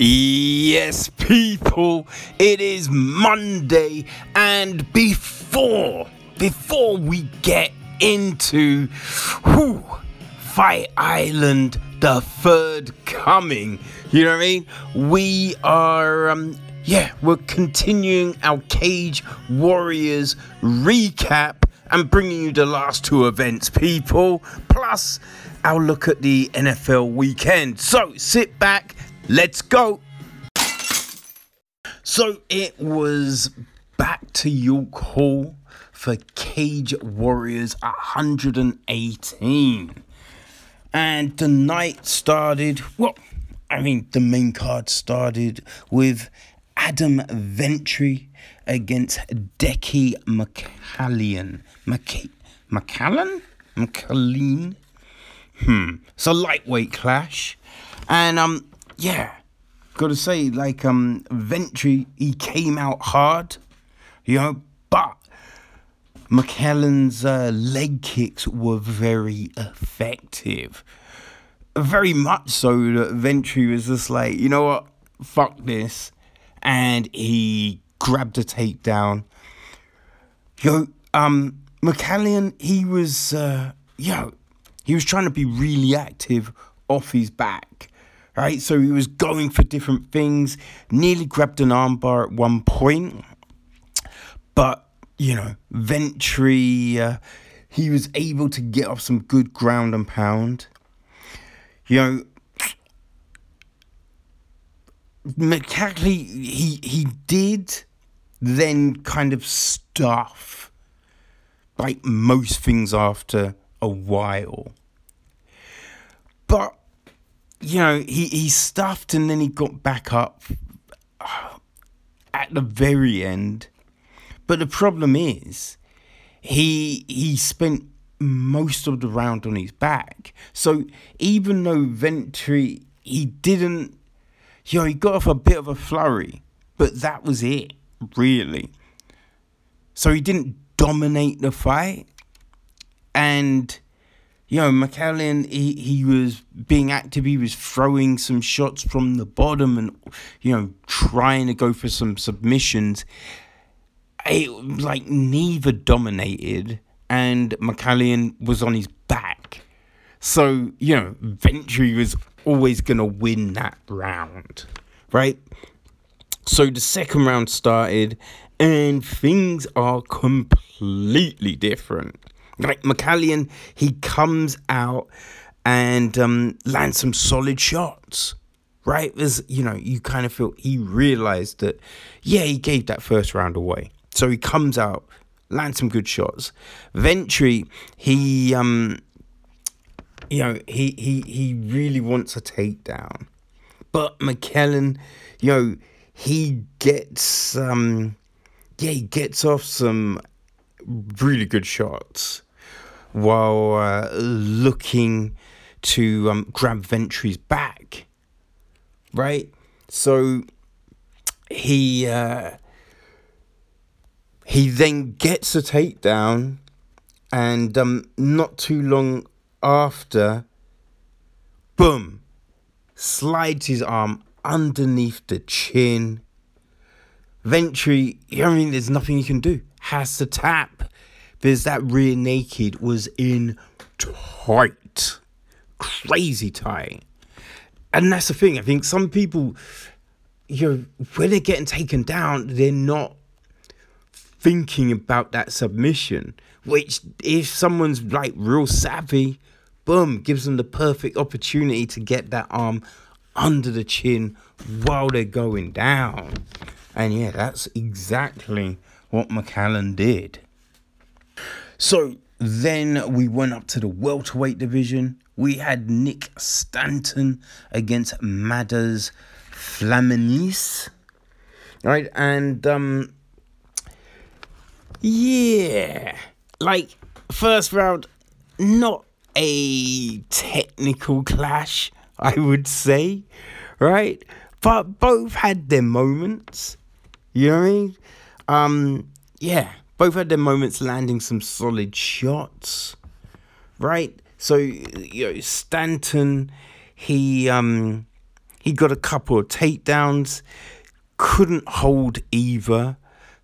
Yes, people, it is Monday, and before before we get into whew, Fight Island, the third coming, you know what I mean? We are um yeah, we're continuing our Cage Warriors recap and bringing you the last two events, people. Plus, our look at the NFL weekend. So sit back, let's go. So it was back to York Hall for Cage Warriors 118. And the night started, well, I mean, the main card started with Adam Ventry against Decky McCallion. McC- McCallan? McCalleen? Hmm. It's a lightweight clash. And, um, yeah, gotta say, like, um, Ventry, he came out hard, you know, but McCallan's uh, leg kicks were very effective. Very much so that Ventry was just like, you know what, fuck this. And he grabbed a takedown. Yo, um, McCallan, he was, uh, yo, he was trying to be really active off his back, right? So he was going for different things, nearly grabbed an armbar at one point, but you know, Ventry, uh, he was able to get off some good ground and pound. You know, McCackley, he he did then kind of stuff like most things after a while. But you know, he, he stuffed and then he got back up uh, at the very end. But the problem is, he he spent most of the round on his back. So even though Ventry he didn't you know, he got off a bit of a flurry, but that was it, really. So he didn't dominate the fight. And, you know, McCallan, he, he was being active. He was throwing some shots from the bottom and, you know, trying to go for some submissions. It, like, neither dominated. And McCallan was on his back. So, you know, Ventry was always going to win that round, right? So the second round started and things are completely different. Like McCallion, he comes out and um, lands some solid shots, right? As you know, you kind of feel he realized that, yeah, he gave that first round away. So he comes out, lands some good shots. Ventry, he um, you know, he he he really wants a takedown. But McKellen, you know, he gets um yeah, he gets off some really good shots while uh, looking to um, grab Ventry's back. Right? So he uh, he then gets a takedown and um, not too long after, boom, slides his arm underneath the chin. Ventry, I mean, there's nothing you can do. Has to tap. Because that rear naked was in tight. Crazy tight. And that's the thing. I think some people, you know, when they're getting taken down, they're not thinking about that submission. Which, if someone's like real savvy, boom, gives them the perfect opportunity to get that arm under the chin while they're going down. And yeah, that's exactly what McCallan did. So then we went up to the welterweight division. We had Nick Stanton against Madders Flaminis. Right, and um yeah. Like first round, not a technical clash, I would say, right? but both had their moments. You know what I mean? Um, yeah, both had their moments landing some solid shots, right? So you know, Stanton, he um, he got a couple of takedowns, couldn't hold either.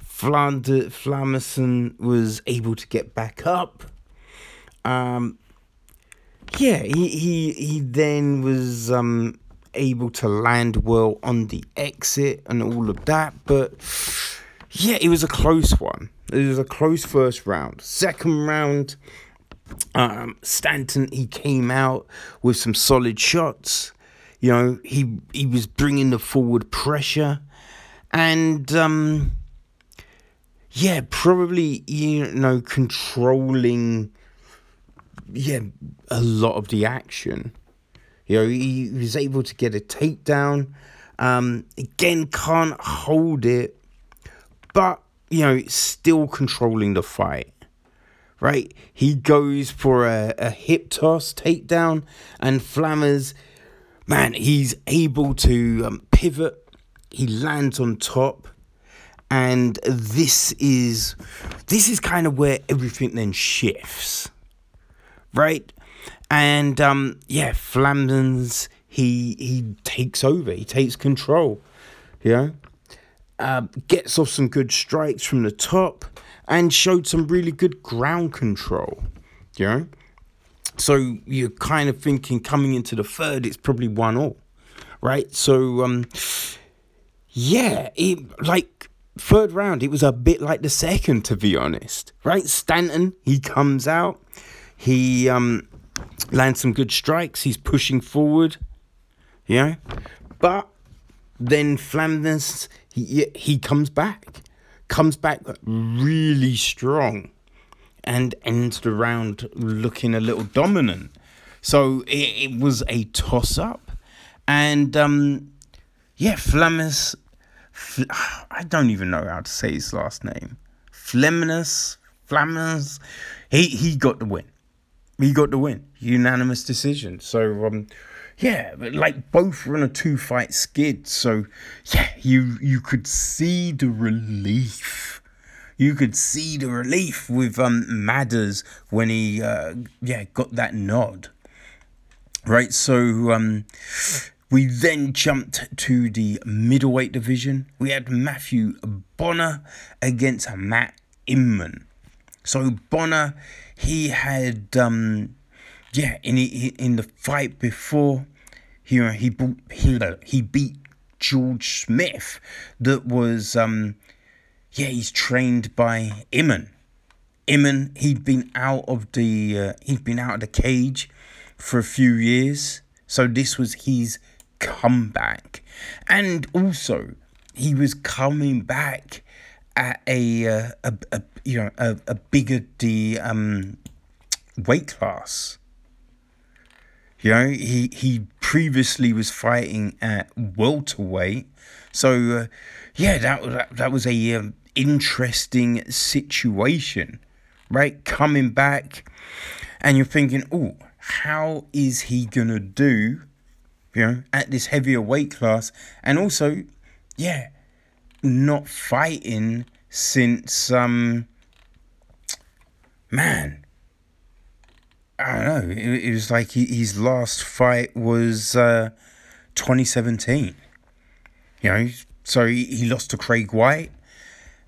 Flander, Flamerson was able to get back up. Um, yeah, he, he he then was um able to land well on the exit and all of that, but yeah, it was a close one. It was a close first round. Second round, um, Stanton he came out with some solid shots. You know, he he was bringing the forward pressure, and um, yeah, probably you know controlling yeah, a lot of the action. You know, he was able to get a takedown. Um, again, can't hold it, but you know, still controlling the fight. Right? He goes for a, a hip toss takedown, and Flammers, man, he's able to um, pivot. He lands on top, and this is this is kind of where everything then shifts right? And um, yeah, Flamdens he he takes over, he takes control, know, uh, gets off some good strikes from the top, and showed some really good ground control, you know. So you're kind of thinking coming into the third, it's probably one all, right? So um, yeah, it like third round, it was a bit like the second, to be honest, right? Stanton he comes out he um, lands some good strikes. He's pushing forward, you know. But then Flanders, he, he comes back, comes back really strong, and ends the round looking a little dominant. So it, it was a toss up, and um, yeah, Flamus. I don't even know how to say his last name. Fleminus, Flammers. He he got the win he got the win, unanimous decision. So um, yeah, like both were on a two fight skid. So yeah, you you could see the relief. You could see the relief with um Madders when he uh, yeah got that nod. Right, so um, we then jumped to the middleweight division. We had Matthew Bonner against Matt Inman. So Bonner he had um yeah in in the fight before he he he, he beat George Smith that was um yeah he's trained by Inman Inman he'd been out of the uh, he'd been out of the cage for a few years so this was his comeback and also he was coming back at a, uh, a, a you know a, a bigger the um weight class. You know, he he previously was fighting at welterweight, so uh, yeah, that, that that was a um, interesting situation, right? Coming back, and you're thinking, oh, how is he gonna do? You know, at this heavier weight class, and also, yeah, not fighting since um man i don't know. It, it was like he, his last fight was uh 2017 you know so he, he lost to craig white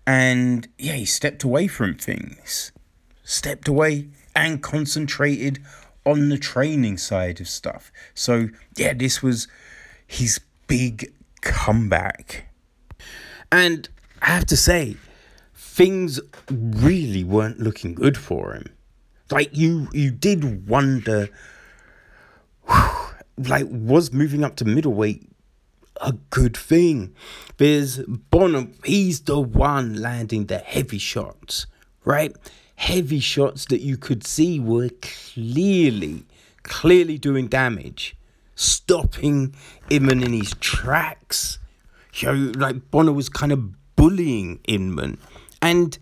and yeah he stepped away from things. Stepped away and concentrated on the training side of stuff. So yeah this was his big comeback. And I have to say, things really weren't looking good for him. Like you, you did wonder, like was moving up to middleweight a good thing? Because Bonner, he's the one landing the heavy shots, right? Heavy shots that you could see were clearly, clearly doing damage, stopping him in his tracks. You know, like Bonner was kind of bullying Inman. And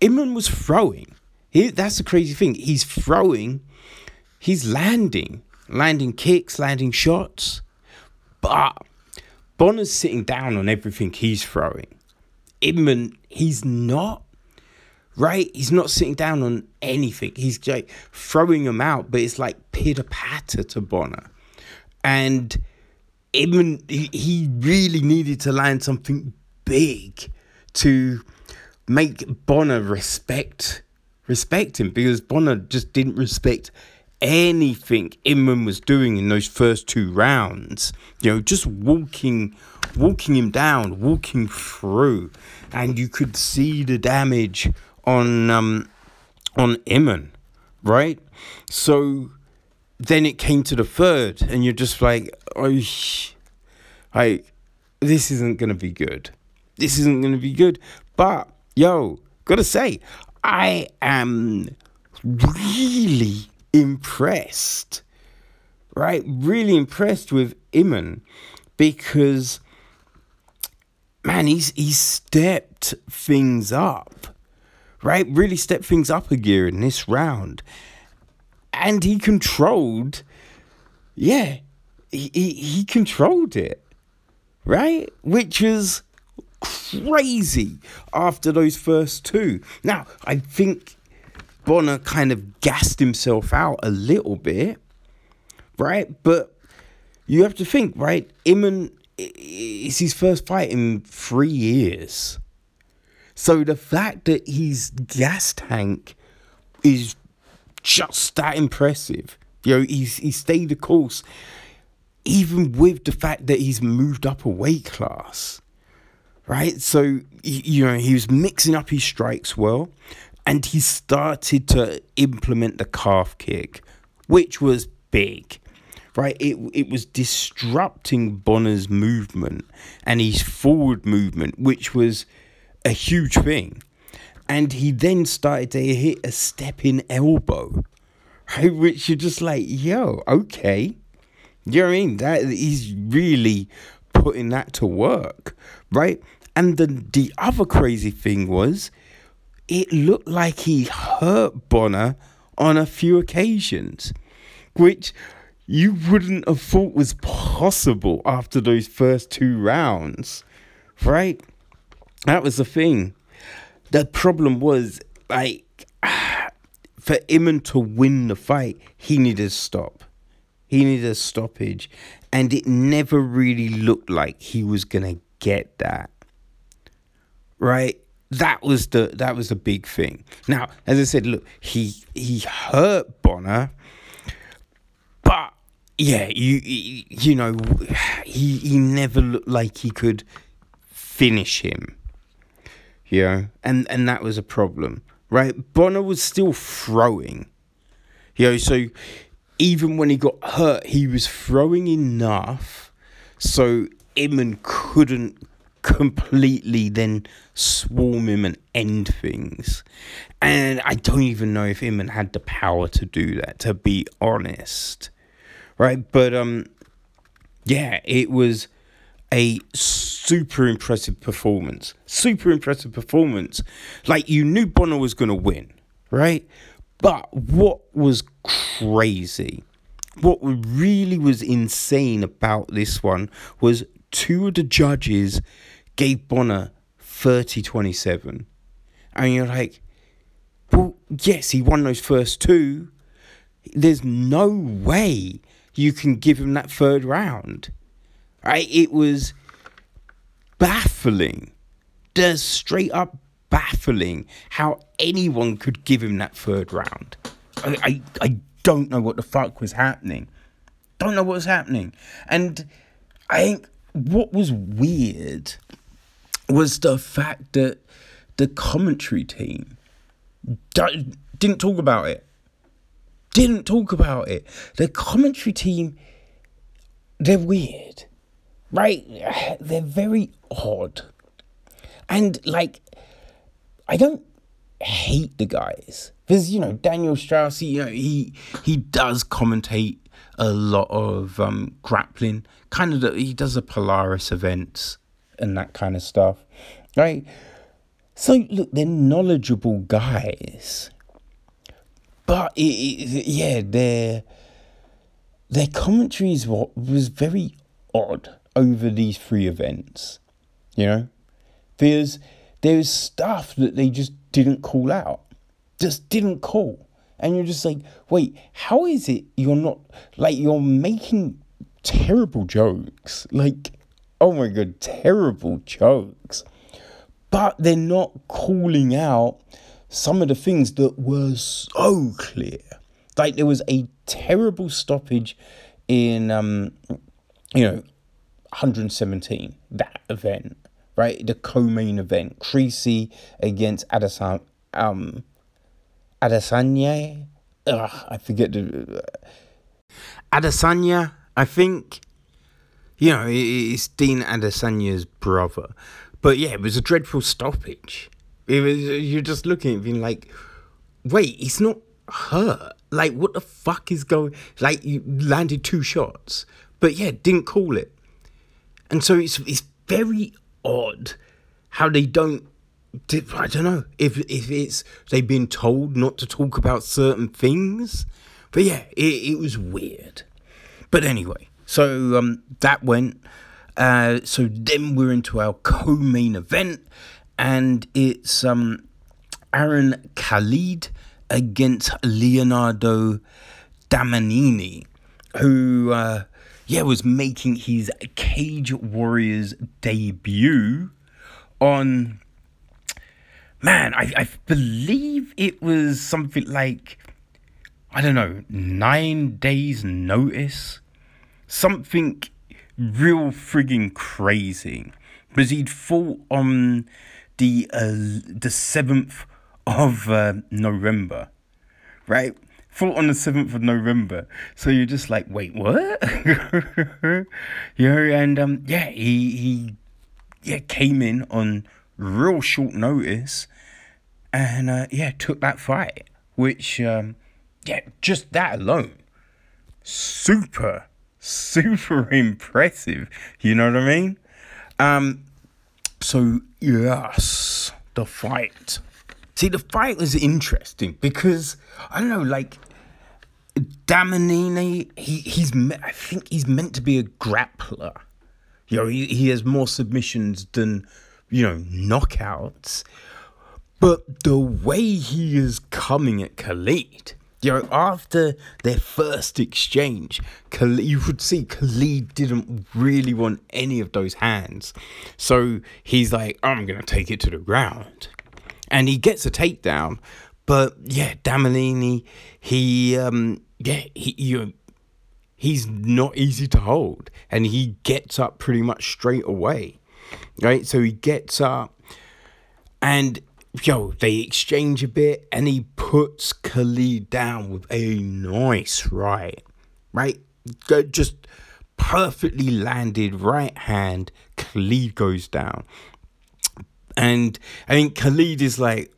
Inman was throwing. He, that's the crazy thing. He's throwing, he's landing, landing kicks, landing shots. But Bonner's sitting down on everything he's throwing. Inman, he's not. Right? He's not sitting down on anything. He's like throwing them out, but it's like pitter patter to Bonner. And Inman, he, he really needed to land something big to make Bonner respect respect him because Bonner just didn't respect anything Inman was doing in those first two rounds. You know, just walking walking him down, walking through, and you could see the damage on um on Inman, right? So then it came to the third, and you're just like, oh, like this isn't gonna be good. This isn't gonna be good. But yo, gotta say, I am really impressed, right? Really impressed with Inman because, man, he's he's stepped things up, right? Really stepped things up a gear in this round, and he controlled, yeah, he he, he controlled it, right? Which was crazy after those first two. Now, I think Bonner kind of gassed himself out a little bit, right? But you have to think, right? Inman it's his first fight in three years. So the fact that he's gas tank is just that impressive. You know, he's he stayed the course, even with the fact that he's moved up a weight class right? So, you know, he was mixing up his strikes well, and he started to implement the calf kick, which was big, right? It, it was disrupting Bonner's movement and his forward movement, which was a huge thing. And he then started to hit a stepping elbow, right? Which you're just like, yo, okay. You know what I mean? That he's really putting that to work, right? And the the other crazy thing was, it looked like he hurt Bonner on a few occasions, which you wouldn't have thought was possible after those first two rounds, right? That was the thing. The problem was like for Inman to win the fight, he needed a stop. He needed a stoppage, and it never really looked like he was gonna get that right? That was the that was the big thing. Now, as I said, look, he he hurt Bonner, but yeah, you you know, he he never looked like he could finish him. You know, and and that was a problem, right? Bonner was still throwing. You know, so even when he got hurt, he was throwing enough so Inman couldn't completely then swarm him and end things. And I don't even know if Inman had the power to do that, to be honest. Right? But um yeah, it was a super impressive performance. Super impressive performance. Like you knew Bonner was gonna win, right? But what was crazy, what really was insane about this one was two of the judges gave Bonner 30 27. And you're like, well, yes, he won those first two. There's no way you can give him that third round. Right? It was baffling. Just straight up baffling how anyone could give him that third round. I, I, I don't know what the fuck was happening. Don't know what was happening. And I think what was weird was the fact that the commentary team didn't talk about it. Didn't talk about it. The commentary team, they're weird, right? They're very odd. And like, I don't hate the guys because you know Daniel Straus, you know he he does commentate a lot of um, grappling. Kind of, the, he does the Polaris events and that kind of stuff, right? So look, they're knowledgeable guys, but it, it, yeah, their their commentaries was very odd. over these three events. You know, there's there's stuff that they just didn't call out, just didn't call, and you're just like, wait, how is it you're not like you're making terrible jokes, like, oh my god, terrible jokes, but they're not calling out some of the things that were so clear. Like there was a terrible stoppage in um, you know 117 that event right? The co-main event Creasy against Adesan um Adesanya? Ugh, I forget the uh, Adesanya I think you know it's Dean Adesanya's brother. But yeah it was a dreadful stoppage. It was you're just looking at being like wait it's not hurt like what the fuck is going like you landed two shots. But yeah didn't call it. And so it's it's very odd how they don't. I don't know if if it's they've been told not to talk about certain things, but yeah, it, it was weird. But anyway, so um, that went. Uh, so then we're into our co-main event, and it's um, Aaron Khalid against Leonardo Damanini, who uh, yeah, was making his Cage Warriors debut on. Man, I, I believe it was something like, I don't know, nine days' notice? Something real frigging crazy. Because he'd fought on the uh, the 7th of uh, November, right? fought on the 7th of November. So you're just like, wait, what? you know, and um, yeah, he, he yeah, came in on real short notice and uh, yeah, took that fight, which, um, yeah, just that alone, super, super impressive. You know what I mean? Um, so, yes, the fight. See, the fight was interesting because I don't know, like Damanini, he he's I think he's meant to be a grappler. You know, he, he has more submissions than you know knockouts. But the way he is coming at Khalid, you know, after their first exchange, Khalid, you would see Khalid didn't really want any of those hands. So he's like, I'm going to take it to the ground. And he gets a takedown. But yeah, Damanini, he um, yeah, he you he's not easy to hold, and he gets up pretty much straight away, right? So he gets up, and yo, they exchange a bit, and he puts Khalid down with a nice right, right, just perfectly landed right hand. Khalid goes down, and I think Khalid is like,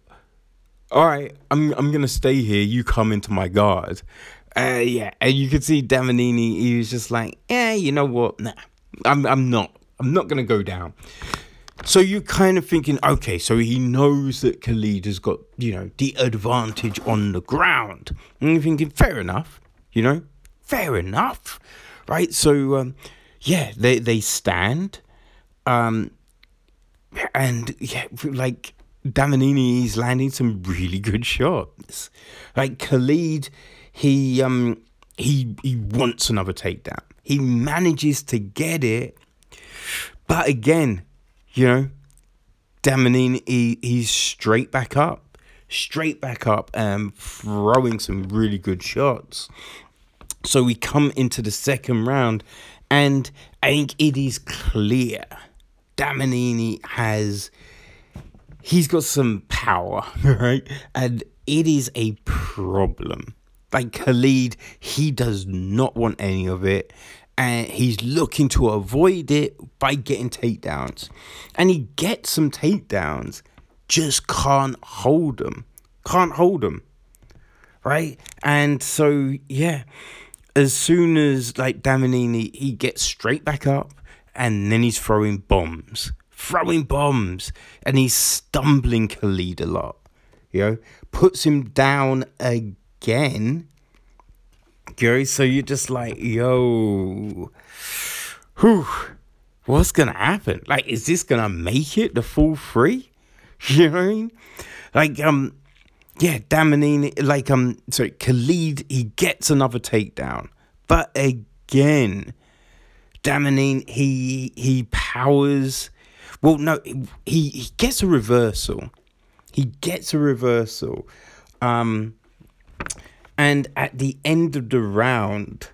all right, I'm I'm gonna stay here. You come into my guard, uh, yeah, and you could see Damanini. He was just like, "Yeah, you know what? Nah, I'm I'm not. I'm not gonna go down." So you're kind of thinking, okay, so he knows that Khalid has got, you know, the advantage on the ground. And you're thinking, fair enough, you know, fair enough, right? So, um, yeah, they, they stand. Um, and, yeah, like, Damanini is landing some really good shots. Like, Khalid he um he he wants another takedown. He manages to get it, but again, you know, Damanini he, he's straight back up, straight back up, and throwing some really good shots. So we come into the second round, and I think it is clear Damanini has he's got some power, right? And it is a problem like Khalid, he does not want any of it. And he's looking to avoid it by getting takedowns. And he gets some takedowns, just can't hold them. Can't hold them. Right? And so, yeah, as soon as like Damanini, he gets straight back up and then he's throwing bombs. Throwing bombs. And he's stumbling Khalid a lot. You know, puts him down again Gary, so you're just like, yo, whew, what's gonna happen? Like, is this gonna make it the full three? You know what I mean? Like, um, yeah, Damanini, like, um, sorry, Khalid, he gets another takedown, but again, Damanini, he he powers. Well, no, he he gets a reversal. He gets a reversal. Um, and at the end of the round,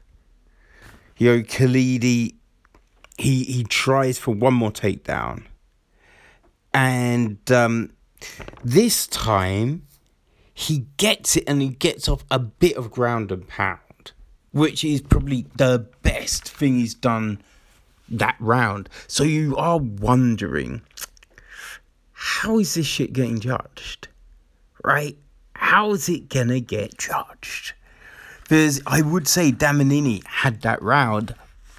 you know, Khalidi, he he tries for one more takedown, and um, this time he gets it and he gets off a bit of ground and pound, which is probably the best thing he's done that round. So you are wondering, how is this shit getting judged? Right? How is it gonna get judged? Because I would say Damanini had that round,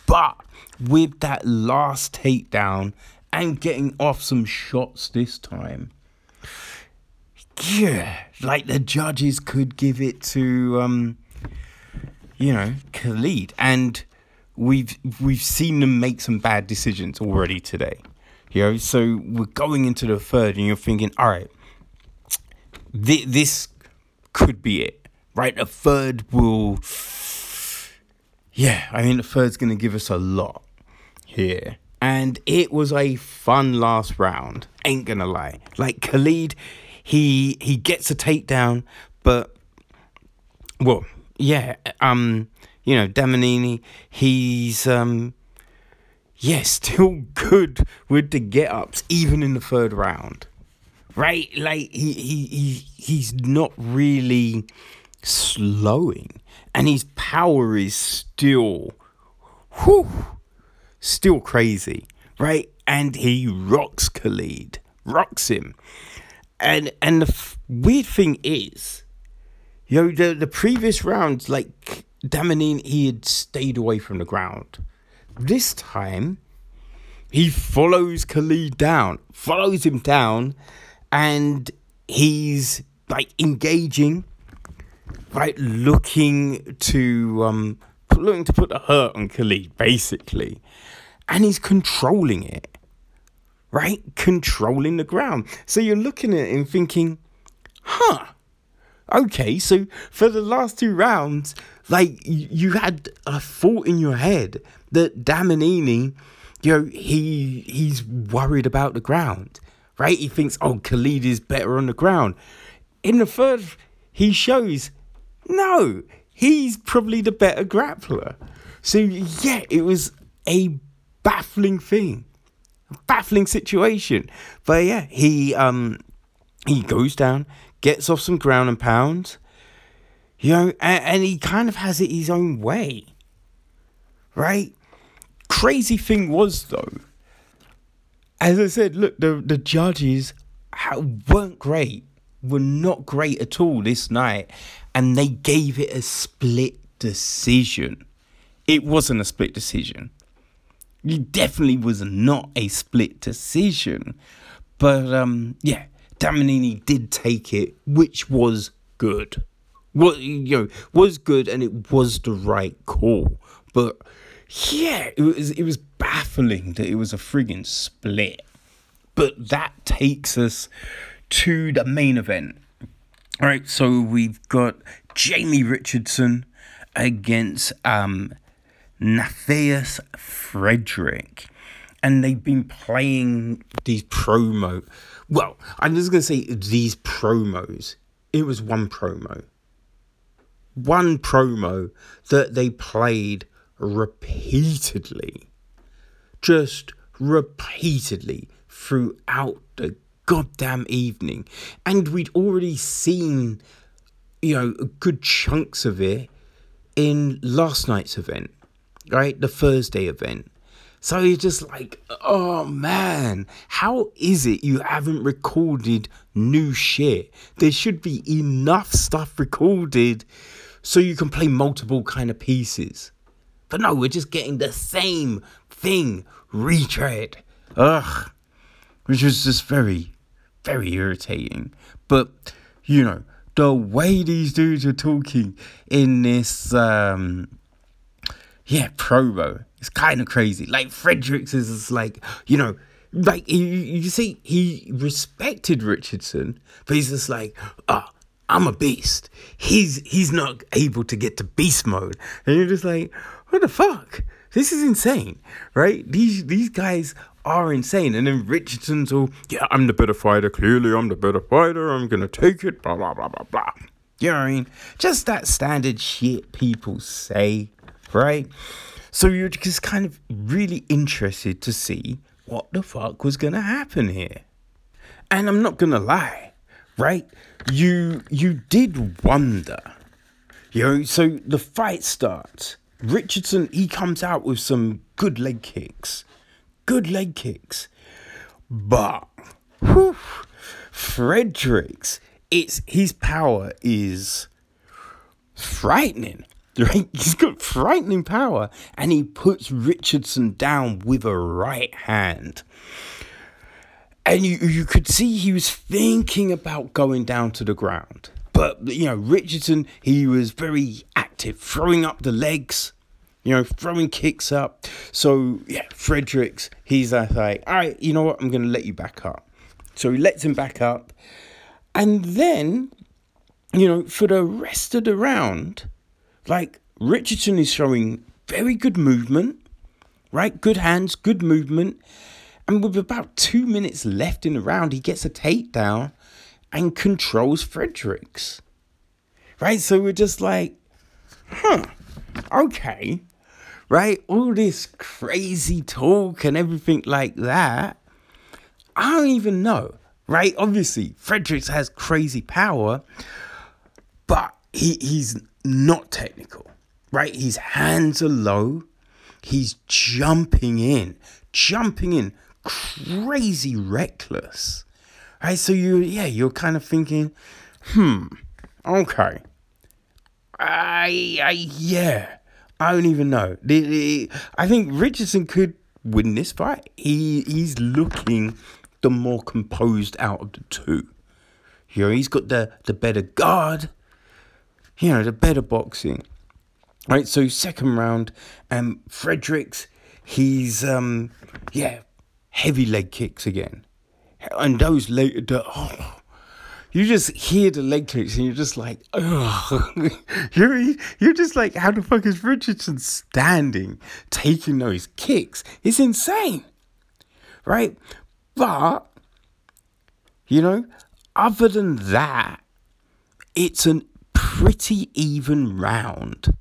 but with that last takedown and getting off some shots this time, yeah, like the judges could give it to, um, you know, Khalid, and we've we've seen them make some bad decisions already today. You know, so we're going into the third, and you're thinking, all right, th- this could be it, right? A third will, yeah, I mean, the third's going to give us a lot here. And it was a fun last round, ain't gonna lie. Like Khalid, he he gets a takedown, but well, yeah, um, you know, Damanini, he's um yeah, still good with the get ups, even in the third round. Right? Like he he, he he's not really slowing. And his power is still whew, still crazy. Right? And he rocks Khalid. Rocks him. And and the f- weird thing is, you know, the, the previous rounds, like Damanini, he had stayed away from the ground. This time, he follows Khalid down, follows him down, and he's like engaging, right, looking to um, looking to put the hurt on Khalid, basically, and he's controlling it, right, controlling the ground. So you're looking at and thinking, huh. Okay, so for the last two rounds, like you had a thought in your head that Damanini, you know, he he's worried about the ground, right? He thinks, oh, Khalid is better on the ground. In the third, he shows, no, he's probably the better grappler. So yeah, it was a baffling thing, baffling situation. But yeah, he um he goes down, gets off some ground and pounds, you know, and, and he kind of has it his own way, right? Crazy thing was though, as I said, look, the the judges weren't great, were not great at all this night, and they gave it a split decision. It wasn't a split decision. It definitely was not a split decision. But um, yeah, Damanini did take it, which was good. What you know was good, and it was the right call. But yeah, it was it was baffling that it was a friggin' split. But that takes us to the main event. All right, so we've got Jamie Richardson against um, Nathias Frederick. And they've been playing these promo. Well, I'm just going to say these promos. It was one promo. One promo that they played repeatedly. Just repeatedly throughout the goddamn evening. And we'd already seen, you know, good chunks of it in last night's event, right? The Thursday event. So you're just like, oh man, how is it you haven't recorded new shit? There should be enough stuff recorded so you can play multiple kind of pieces. But no, we're just getting the same thing retread. Ugh. Which was just very, very irritating. But, you know, the way these dudes are talking in this, um, yeah, promo, It's kind of crazy. Like Fredericks is just like, you know, like you, you see, he respected Richardson, but he's just like, ah, oh, I'm a beast. He's he's not able to get to beast mode, and you're just like, what the fuck? This is insane, right? These these guys are insane. And then Richardson's all, yeah, I'm the better fighter. Clearly, I'm the better fighter. I'm gonna take it. Blah blah blah blah blah. You know what I mean? Just that standard shit people say, right? So you're just kind of really interested to see what the fuck was gonna happen here. And I'm not gonna lie, right? You you did wonder. You know, so the fight starts. Richardson he comes out with some good leg kicks. Good leg kicks. But whew, Fredericks, it's his power is frightening. Right? He's got frightening power, and he puts Richardson down with a right hand. And you you could see he was thinking about going down to the ground. But you know, Richardson, he was very active, throwing up the legs, you know, throwing kicks up. So yeah, Fredericks, he's like, all right, you know what? I'm gonna let you back up. So he lets him back up, and then, you know, for the rest of the round, like Richardson is showing very good movement, right? Good hands, good movement. And with about two minutes left in the round, he gets a takedown and controls Fredericks. Right? So we're just like, huh, okay. Right? All this crazy talk and everything like that. I don't even know. Right? Obviously, Fredericks has crazy power, but he, he's not technical, right? His hands are low. He's jumping in, jumping in, crazy reckless, right? So you, yeah, you're kind of thinking, hmm, okay, I, I, yeah, I don't even know. I think Richardson could win this fight. He, he's looking the more composed out of the two. You know, he's got the the better guard you know, the better boxing. Right, so second round, um, Fredericks, he's um, yeah, heavy leg kicks again, and those leg, the, oh, you just hear the leg kicks and you're just like, you're you're just like, how the fuck is Richardson standing, taking those kicks? It's insane, right? But you know, other than that, it's a pretty even round.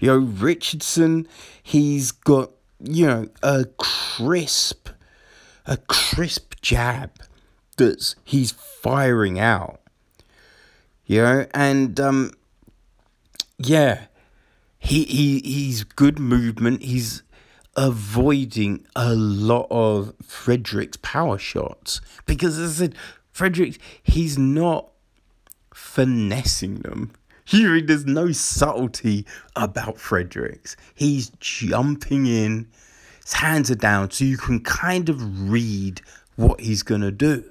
You know, Richardson, he's got, you know, a crisp, a crisp jab that's he's firing out. You know, and um yeah, he he he's good movement. He's avoiding a lot of Fredericks' power shots because as I said, Frederick he's not finessing them. There's no subtlety about Fredericks. He's jumping in, his hands are down, so you can kind of read what he's gonna do.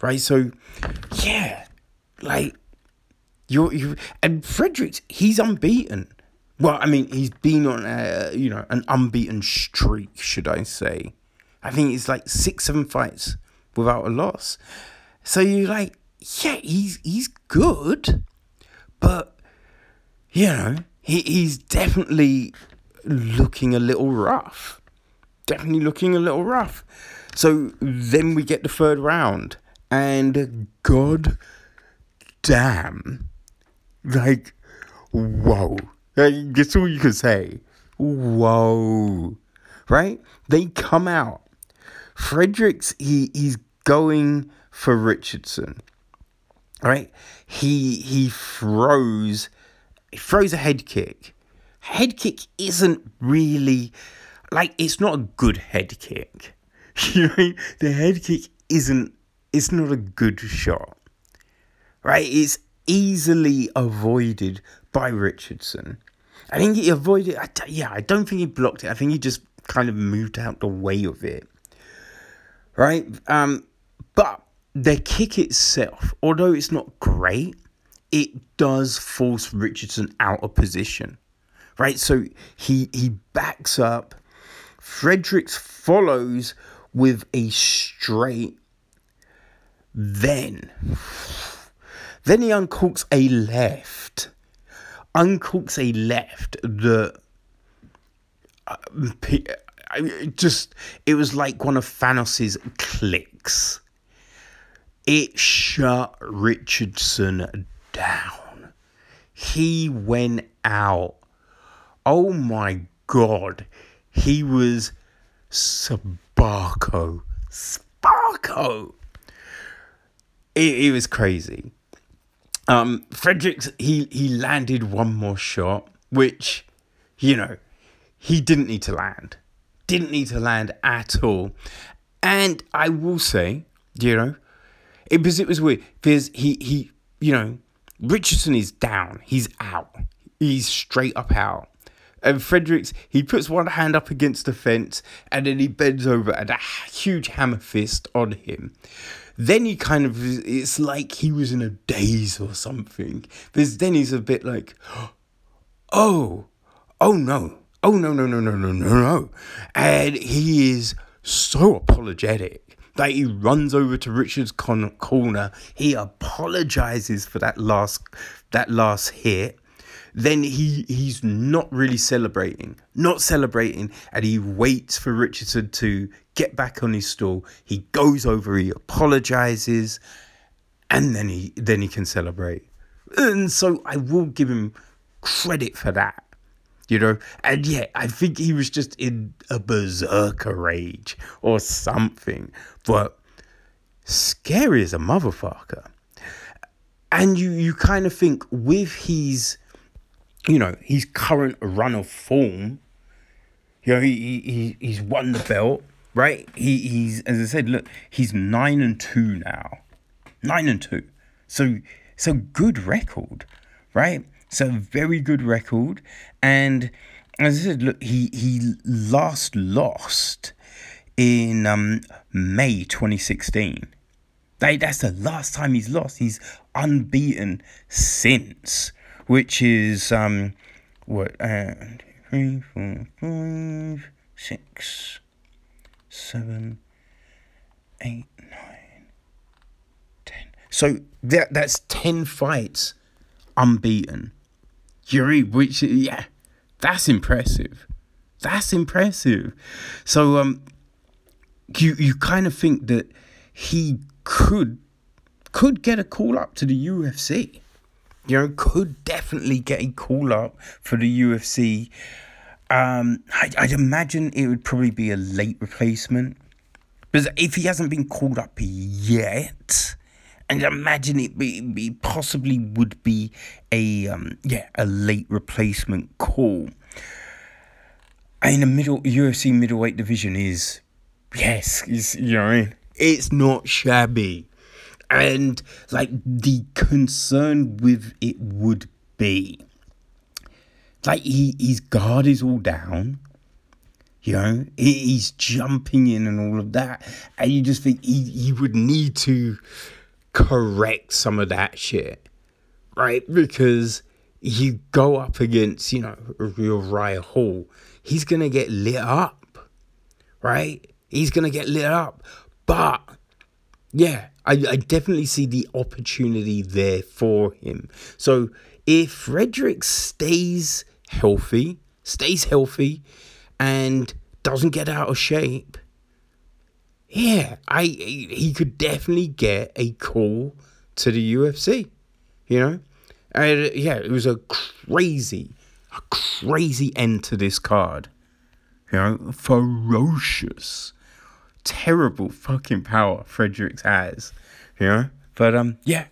Right? So yeah, like you're you and Fredericks, he's unbeaten. Well, I mean, he's been on a you know an unbeaten streak, should I say? I think it's like six, seven fights without a loss. So you're like, yeah, he's he's good. But, you know, he, he's definitely looking a little rough. Definitely looking a little rough. So then we get the third round, and god damn, like, whoa. That's all you can say. Whoa. Right? They come out. Fredericks, he, he's going for Richardson right? He he throws he throws a head kick. Head kick isn't really like it's not a good head kick. You know, the head kick isn't it's not a good shot. Right? It's easily avoided by Richardson. I think he avoided I, yeah, I don't think he blocked it. I think he just kind of moved out the way of it. Right? Um but the kick itself, although it's not great, it does force Richardson out of position. Right? So he he backs up Fredericks follows with a straight. Then, then he uncorks a left. Uncorks a left that uh, just it was like one of Thanos's clicks. It shut Richardson down. He went out. Oh my god. He was Sparko. Sparko. It, it was crazy. Um, Fredericks, he, he landed one more shot, which, you know, he didn't need to land. Didn't need to land at all. And I will say, you know, it because it was weird because he he you know Richardson is down. He's out. He's straight up out. And Fredericks, he puts one hand up against the fence and then he bends over and a huge hammer fist on him. Then he kind of, it's like he was in a daze or something. Because then he's a bit like, oh, oh no, oh no, no, no, no, no, no, no. And he is so apologetic that he runs over to Richard's con- corner. He apologizes for that last that last hit. Then he he's not really celebrating, not celebrating, and he waits for Richardson to get back on his stool. He goes over, he apologizes, and then he then he can celebrate. And so I will give him credit for that you know and yeah i think he was just in a berserker rage or something but scary as a motherfucker and you you kind of think with his you know his current run of form you know he, he he's won the belt right? He he's as i said look he's nine and two now. Nine and two. So so good record right? So very good record, and as I said, look, he he last lost in um, May 2016. That, that's the last time he's lost. He's unbeaten since, which is um, what uh, three, four, five, six, seven, eight, nine, ten. So that that's ten fights unbeaten. Yuri, which yeah, that's impressive. That's impressive. So um, you you kind of think that he could could get a call up to the UFC. You know, could definitely get a call up for the UFC. Um, I, I'd imagine it would probably be a late replacement. Because if he hasn't been called up yet, and imagine it be, be possibly would be a um, yeah a late replacement call. In the middle UFC middleweight division is yes, is you know it's not shabby, and like the concern with it would be like he his guard is all down. You know, he's jumping in and all of that, and you just think he, he would need to correct some of that shit, right? Because you go up against, you know, Uriah Hall, he's gonna get lit up, right? He's gonna get lit up. But yeah, I, I definitely see the opportunity there for him. So if Frederick stays healthy, stays healthy, and doesn't get out of shape, yeah, I he could definitely get a call to the UFC. You know, and yeah, it was a crazy, a crazy end to this card. You know, ferocious, terrible fucking power Fredericks has. You know, but um, yeah,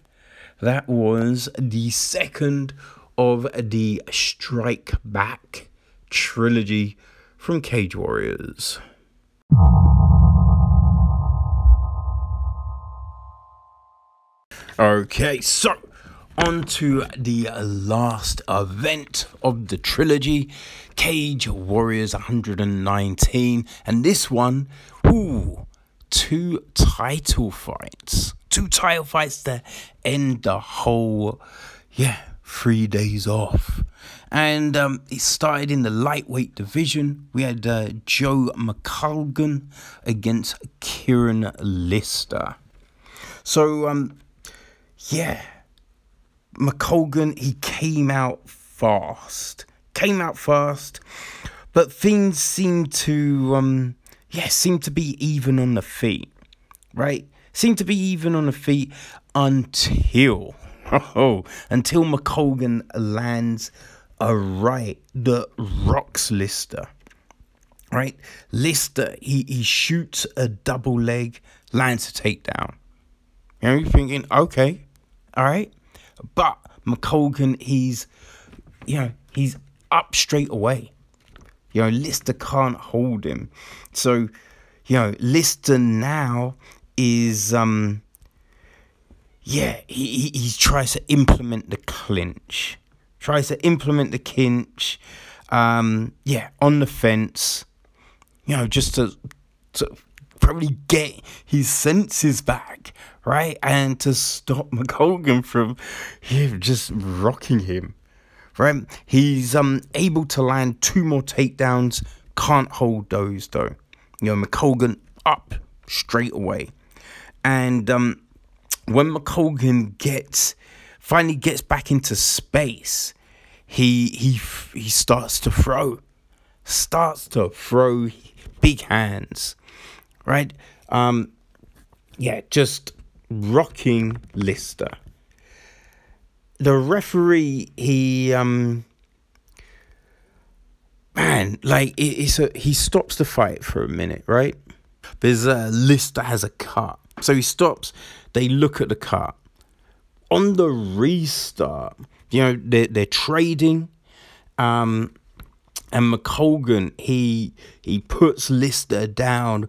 that was the second of the Strike Back trilogy from Cage Warriors. Okay, so on to the last event of the trilogy Cage Warriors 119. And this one, ooh, two title fights. Two title fights to end the whole, yeah, three days off. And um, it started in the lightweight division. We had uh, Joe McColgan against Kieran Lister. So, um, yeah, McColgan, he came out fast. Came out fast, but things seemed to, um, yeah, seemed to be even on the feet, right? Seemed to be even on the feet until, oh, until McColgan lands a right that rocks Lister. Right? Lister, he, he shoots a double leg, lands a takedown. You know, you're thinking, okay, all right. But McColgan, he's, you know, he's up straight away. You know, Lister can't hold him. So, you know, Lister now is, um, yeah, he, he, tries to implement the clinch tries to implement the clinch. Um, yeah, on the fence. You know, just to, to probably get his senses back, right? And to stop McColgan from yeah, just rocking him. Right? He's um able to land two more takedowns. Can't hold those though. You know, McColgan up straight away. And um when McColgan gets finally gets back into space, he he he starts to throw, starts to throw big hands, right? Um, yeah, just rocking Lister. The referee, he um, man, like it, a he stops the fight for a minute, right? There's a Lister has a cut, so he stops. They look at the cut on the restart, you know, they're, they're trading. Um, and McColgan, he he puts Lister down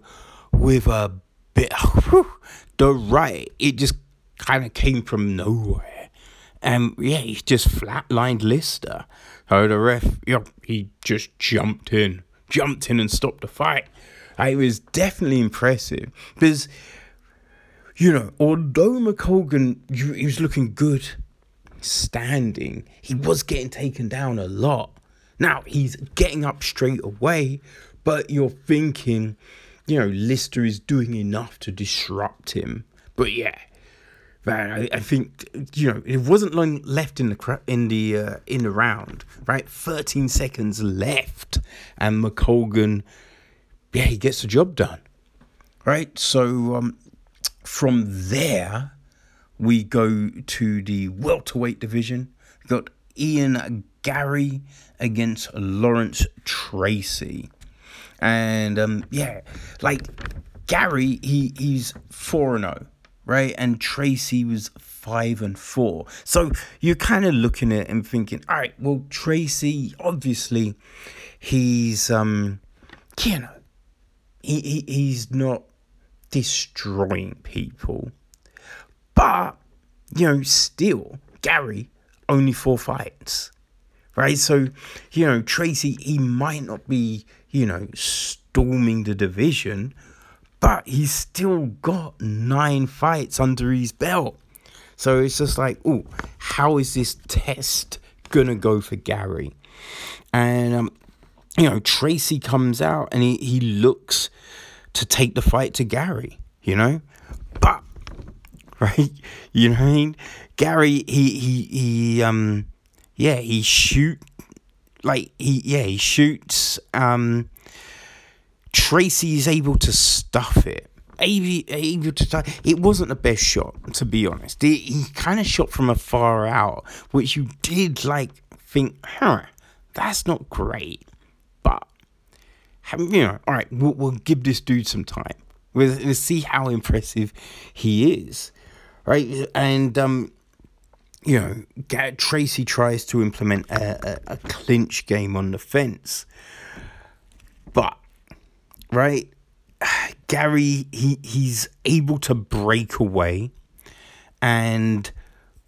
with a bit whew, the right. It just kind of came from nowhere. And yeah, he just flatlined Lister. Oh, the ref, you know, he just jumped in, jumped in and stopped the fight. It was definitely impressive because you know, although McColgan, he was looking good standing, he was getting taken down a lot. Now he's getting up straight away, but you're thinking, you know, Lister is doing enough to disrupt him. But yeah, man, I, I think you know it wasn't long left in the in the uh, in the round, right? Thirteen seconds left, and McColgan, yeah, he gets the job done, right? So um, from there, we go to the welterweight division. We've got Ian Garry against Lawrence Tracy. And um, yeah, like Garry, he he's 4 and 0, right? And Tracy was 5 and 4. So you're kind of looking at and thinking, all right, well, Tracy, obviously, he's, um, you know, he, he he's not destroying people. But, you know, still, Garry only four fights. Right? So, you know, Tracy, he might not be, you know, storming the division, but he's still got nine fights under his belt. So it's just like, oh, how is this test gonna go for Garry? And um, you know, Tracy comes out and he, he looks to take the fight to Garry, you know? But right? You know what I mean? Garry he he he um yeah, he shoot like he yeah, he shoots um Tracy is able to stuff it. Able, able to stuff. It wasn't the best shot, to be honest. He, he kind of shot from afar out, which you did like think, huh, that's not great But you know, all right, we'll, we'll give this dude some time. We'll, we'll see how impressive he is, right? And um, you know, Tracy tries to implement a, a, a clinch game on the fence, but right, Garry, he he's able to break away and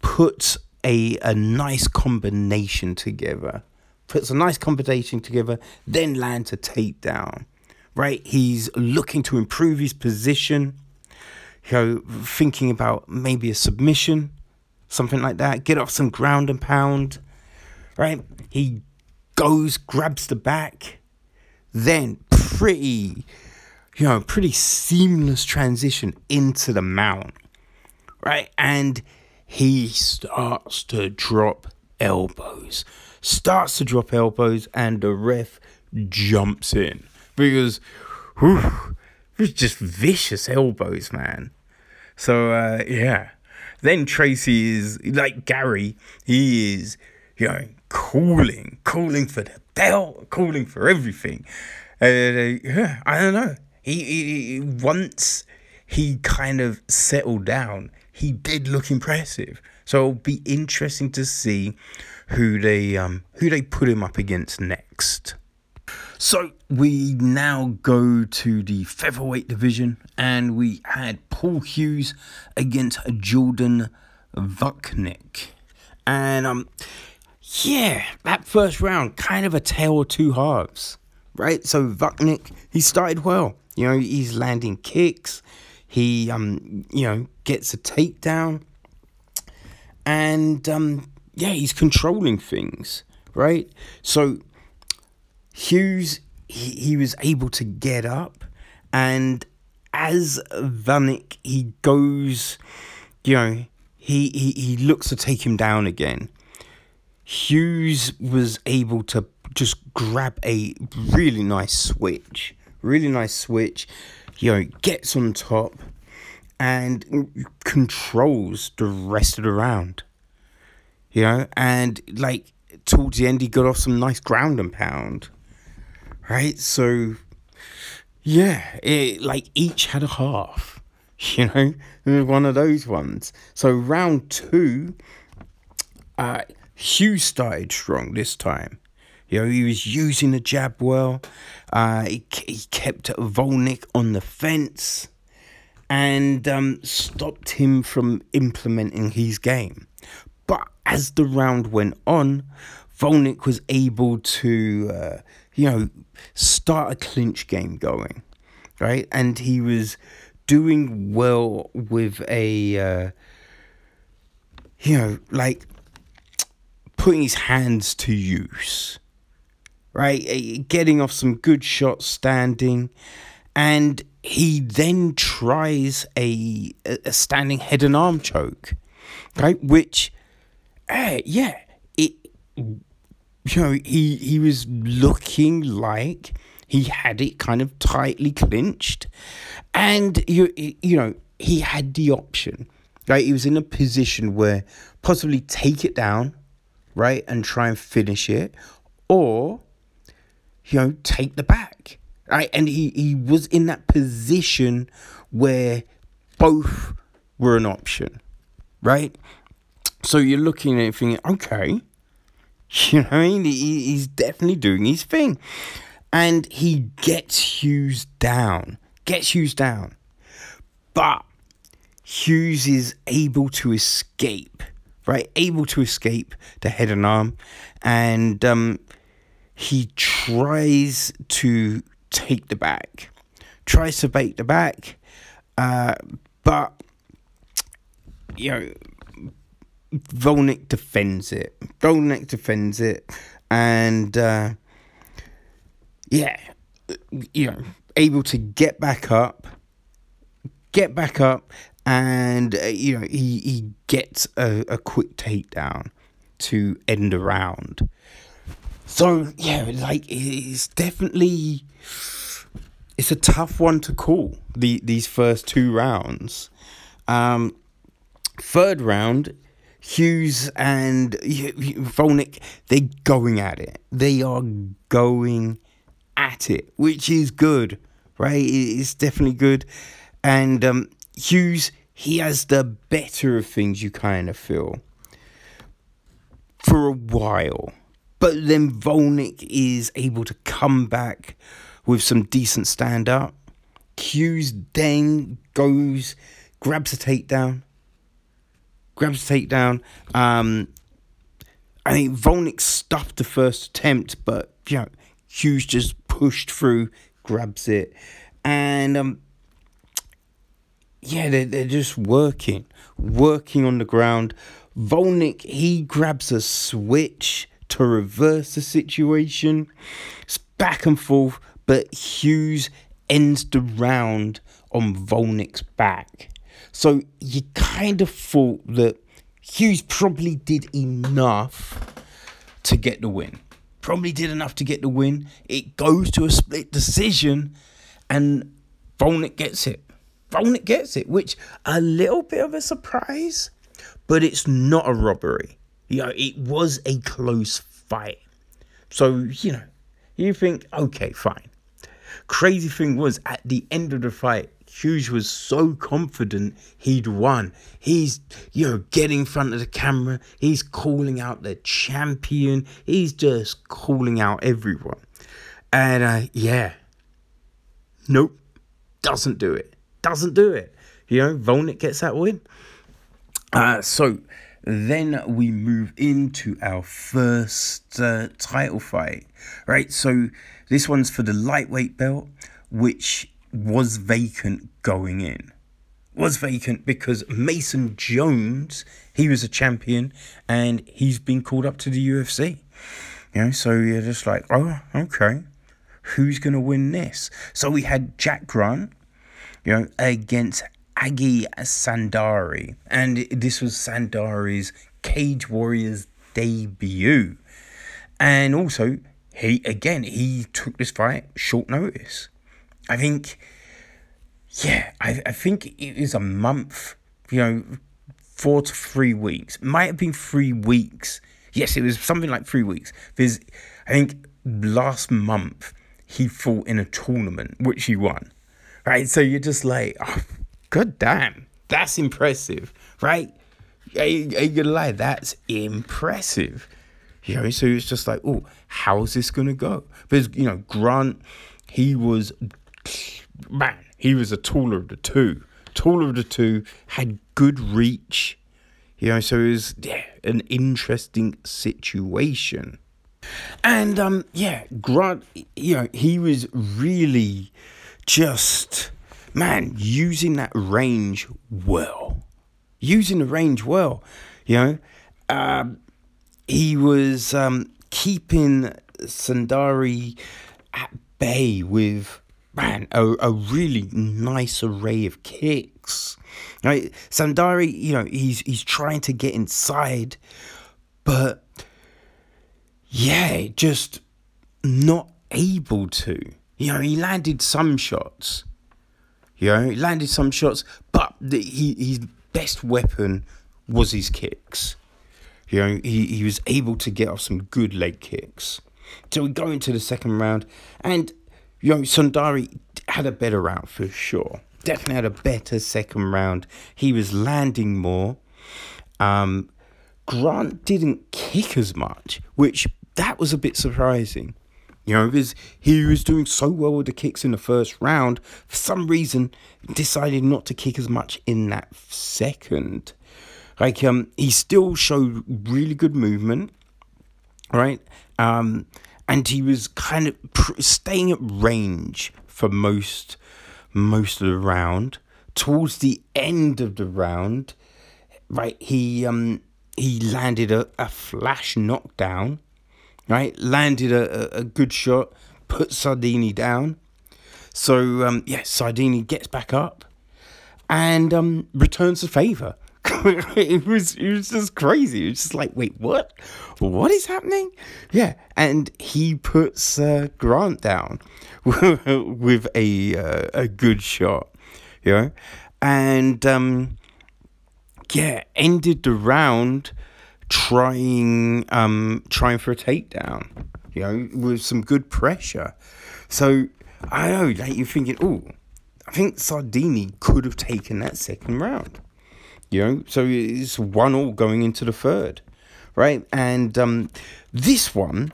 put a a nice combination together puts a nice combination together, then lands a takedown. Right? He's looking to improve his position, you know, thinking about maybe a submission, something like that. Get off some ground and pound. Right? He goes, grabs the back, then pretty, you know, pretty seamless transition into the mount, right? And he starts to drop elbows, starts to drop elbows, and the ref jumps in because whew, it's just vicious elbows, man. So uh, yeah. Then Tracy is like Garry. He is, you know, calling, calling for the belt, calling for everything. Uh, yeah, I don't know. He, he, he once he kind of settled down, he did look impressive. So it'll be interesting to see who they um who they put him up against next. So we now go to the featherweight division, and we had Paul Hughes against Jordan Vucknick, and um, yeah, that first round kind of a tale of two halves, right? So Vucknick he started well, you know, he's landing kicks, he um, you know, gets a takedown, and um, yeah, he's controlling things, right? So Hughes, he, he was able to get up, and as Vanek, he goes, you know, he, he, he looks to take him down again. Hughes was able to just grab a really nice switch, really nice switch, you know, gets on top and controls the rest of the round. You know, and like towards the end, he got off some nice ground and pound right? So, yeah, it like each had a half, you know, one of those ones. So round two, uh, Hugh started strong this time. You know, he was using the jab well. Uh, he, he kept Volnick on the fence and um, stopped him from implementing his game. But as the round went on, Volnick was able to uh, you know, start a clinch game going, right? And he was doing well with a, uh, you know, like putting his hands to use, right? Getting off some good shots standing. And he then tries a, a standing head and arm choke, right? Which, uh, yeah, it you know, he he was looking like he had it kind of tightly clinched, and you you know he had the option, right? He was in a position where possibly take it down, right, and try and finish it, or you know take the back, right? And he he was in that position where both were an option. right? So you're looking at it thinking, okay, You know what I mean? He, he's definitely doing his thing. And he gets Hughes down. Gets Hughes down. But Hughes is able to escape, right? Able to escape the head and arm. And um, he tries to take the back. Tries to bait the back. Uh, but, you know, Volnick defends it. Volnick defends it, and uh, yeah, you know, able to get back up, get back up, and uh, you know he he gets a, a quick takedown to end the round. So yeah, like it's definitely it's a tough one to call the these first two rounds. Um, third round Hughes and Volnick, they're going at it. They are going at it, which is good, right? It's definitely good. And um, Hughes, he has the better of things, you kind of feel, for a while. But then Volnick is able to come back with some decent stand up. Hughes then goes, grabs a takedown, grabs a takedown. Um, I think Volnick stuffed the first attempt, but you know, Hughes just pushed through, grabs it, and um, yeah, they're, they're just working, working on the ground. Volnick he grabs a switch to reverse the situation. It's back and forth, but Hughes ends the round on Volnick's back. So you kind of thought that Hughes probably did enough to get the win. Probably did enough to get the win. It goes to a split decision, and Volnick gets it. Volnick gets it, which a little bit of a surprise, but it's not a robbery. You know, it was a close fight. So, you know, you think, okay, fine. Crazy thing was, at the end of the fight, Hughes was so confident he'd won. He's, you know, getting in front of the camera. He's calling out the champion. He's just calling out everyone. And uh, yeah, nope, doesn't do it. Doesn't do it. You know, Volnick gets that win. Uh, so then we move into our first uh, title fight, right? So this one's for the lightweight belt, which was vacant going in. Was vacant because Mason Jones, he was a champion and he's been called up to the UFC. You know, so you're just like, oh, okay, who's gonna win this? So we had Jack Grant, you know, against Agy Sardari, and this was Sandari's Cage Warriors debut, and also he again he took this fight short notice. I think, yeah, I, I think it is a month, you know, four to three weeks. Might have been three weeks. Yes, it was something like three weeks. Because I think last month he fought in a tournament, which he won. Right? So you're just like, oh, god damn, that's impressive, right? Ain't, ain't gonna lie, that's impressive. You know, so it's just like, oh, how's this gonna go? Because you know, Grant, he was man, he was a taller of the two. Taller of the two, had good reach. You know, so it was yeah, an interesting situation. And um, yeah, Grant, you know, he was really just man using that range well, using the range well. You know, um, he was um, keeping Sardari at bay with man, a, a really nice array of kicks. Right? Sardari, you know, he's he's trying to get inside, but yeah, just not able to. You know, he landed some shots. You know, he landed some shots, but the, he his best weapon was his kicks. You know, he, he was able to get off some good leg kicks. So we go into the second round, and you know, Sardari had a better round for sure. Definitely had a better second round. He was landing more. Um, Grant didn't kick as much, which that was a bit surprising. You know, because he was doing so well with the kicks in the first round, for some reason decided not to kick as much in that second. Like um, he still showed really good movement, right? Um, and he was kind of staying at range for most most of the round. Towards the end of the round, right, he um he landed a, a flash knockdown, right? Landed a, a, a good shot, put Sardini down. So um yeah, Sardini gets back up and um returns the favour. it was it was just crazy. It was just like, wait, what? What is happening? Yeah, and he puts uh, Grant down with a uh, a good shot, you know, and um, yeah, ended the round trying um trying for a takedown, you know, with some good pressure. So I know, like you're thinking, oh, I think Sardini could have taken that second round. You know, so it's one all going into the third, right? And um, this one,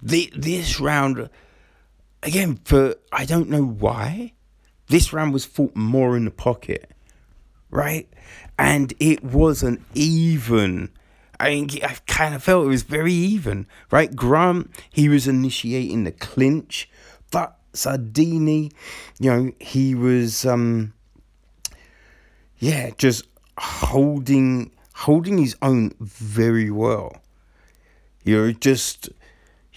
the this round, again for I don't know why, this round was fought more in the pocket, right? And it was an even. I mean, I kind of felt it was very even, right? Grant, he was initiating the clinch, but Sardini, you know, he was, um, yeah, just holding holding his own very well. You know, just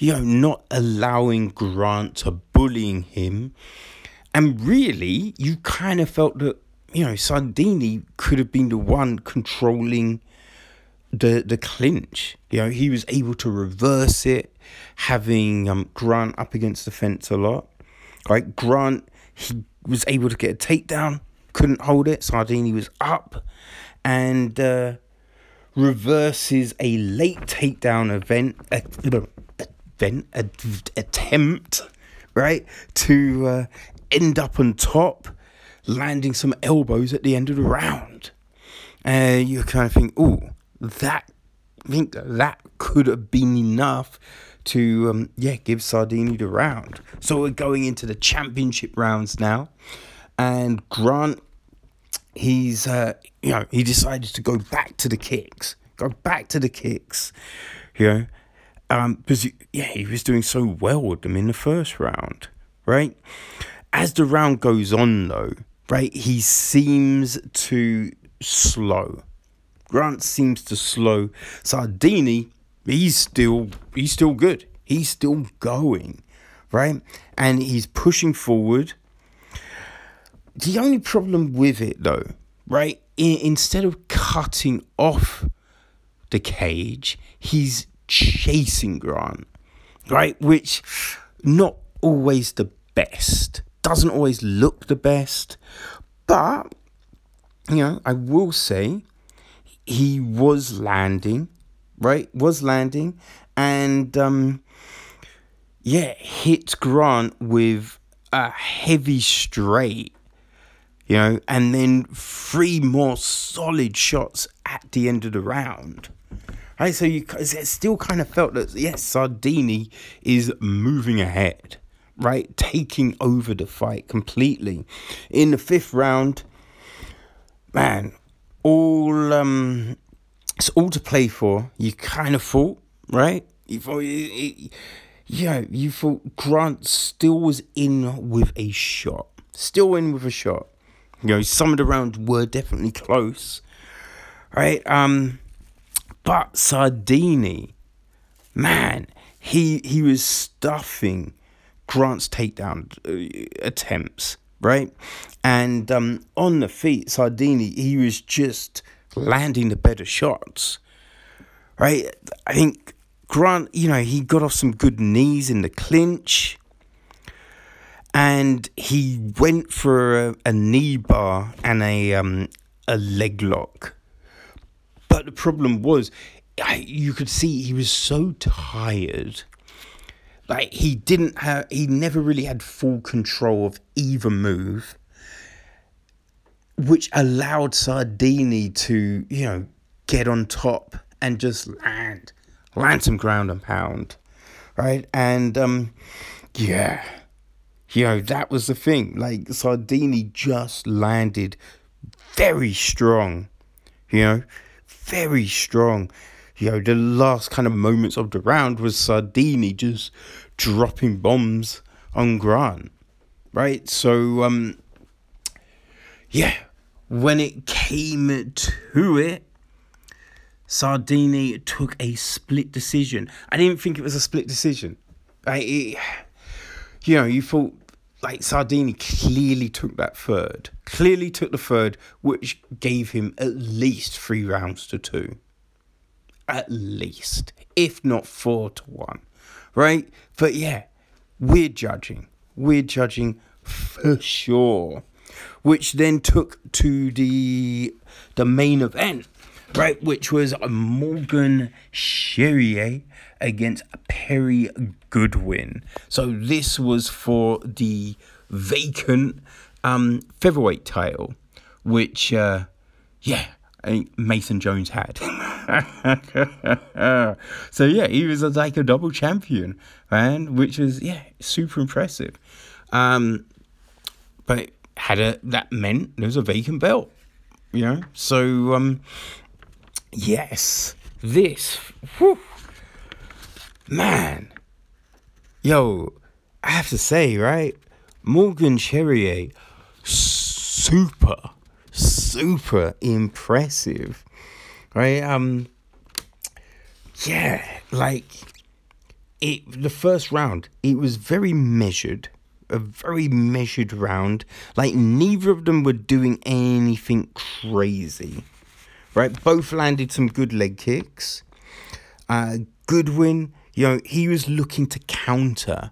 you know, not allowing Grant to bullying him. And really, you kind of felt that, you know, Sardini could have been the one controlling the the clinch. You know, he was able to reverse it, having um, Grant up against the fence a lot. Right, Grant he was able to get a takedown, couldn't hold it. Sardini was up, and uh, reverses a late takedown event. Event attempt, right, to uh, end up on top, landing some elbows at the end of the round. And uh, you kind of think, oh, that I think that could have been enough to um, yeah give Sardini the round. So we're going into the championship rounds now, and Grant he's uh, you know he decided to go back to the kicks, go back to the kicks, you know, um, because yeah he was doing so well with them in the first round, right? As the round goes on though, right, he seems to slow Grant seems to slow. Sardini, he's still he's still good. He's still going, right? And he's pushing forward. The only problem with it though, right? I- instead of cutting off the cage, he's chasing Grant, right? Which not always the best. Doesn't always look the best. But you know, I will say he was landing, right? Was landing, and um, yeah, hit Grant with a heavy straight, you know, and then three more solid shots at the end of the round. Right, so you it still kind of felt that yes, Sardini is moving ahead, right, taking over the fight completely. In the fifth round, man, all um, it's all to play for. You kind of thought, right? You thought, it, yeah, you thought Grant still was in with a shot, still in with a shot. You know, some of the rounds were definitely close, right? Um, but Sardini, man, he he was stuffing Grant's takedown uh, attempts right? And um, on the feet, Sardini, he was just landing the better shots, right? I think Grant, you know, he got off some good knees in the clinch. And he went for a, a knee bar and a um, a leg lock. But the problem was, you could see he was so tired like he didn't have, he never really had full control of either move, which allowed Sardini to, you know, get on top and just land, land some ground and pound, right? And um, yeah, you know that was the thing. Like Sardini just landed very strong, you know, very strong you know, the last kind of moments of the round was Sardini just dropping bombs on Grant, right? So, um, yeah, when it came to it, Sardini took a split decision. I didn't think it was a split decision. Like, it, you know, you thought like Sardini clearly took that third, clearly took the third, which gave him at least three rounds to two at least, if not four to one, right? But yeah, we're judging. We're judging for sure. Which then took to the the main event, right? Which was Morgan Charrière against Perry Goodwin. So this was for the vacant um, featherweight title, which uh, yeah, Mason Jones had. so yeah, he was like a double champion, man, which was yeah super impressive. Um, but had a that meant there was a vacant belt, you know. So um, yes, this, whew, man, yo, I have to say, right, Morgan Charrière, super super impressive, right? Um, yeah, like it. The first round, it was very measured, a very measured round. Like neither of them were doing anything crazy, right? Both landed some good leg kicks. Uh, Goodwin, you know, he was looking to counter,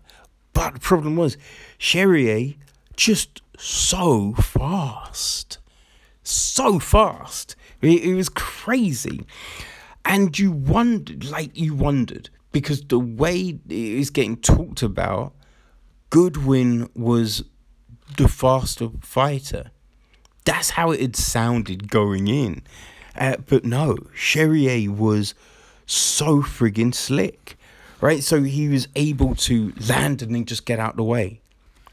but the problem was Charrière just so fast, so fast. It, it was crazy. And you wondered, like, you wondered, because the way it was getting talked about, Goodwin was the faster fighter. That's how it had sounded going in. Uh, but no, Charrière was so friggin' slick, right? So he was able to land and then just get out the way.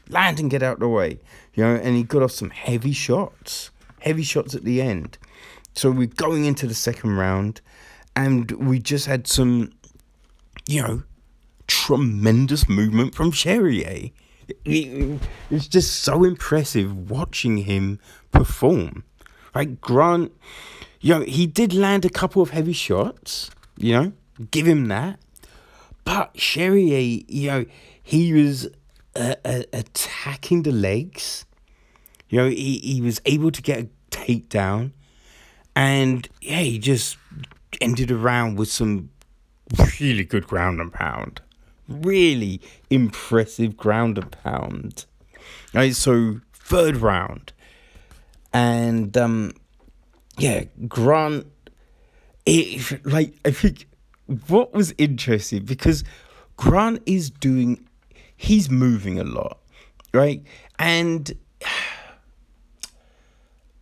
Land and get out the way, you know, and he got off some heavy shots, heavy shots at the end. So we're going into the second round, and we just had some, you know, tremendous movement from Charrière. It, it's just so impressive watching him perform. Right, Grant, you know, he did land a couple of heavy shots, you know, give him that. But Charrière, you know, he was uh, uh, attacking the legs. You know, he, he was able to get a takedown. And yeah, he just ended around with some really good ground and pound. Really impressive ground and pound. Right, so third round. And um yeah, Grant it, like I think what was interesting because Grant is doing he's moving a lot, right? And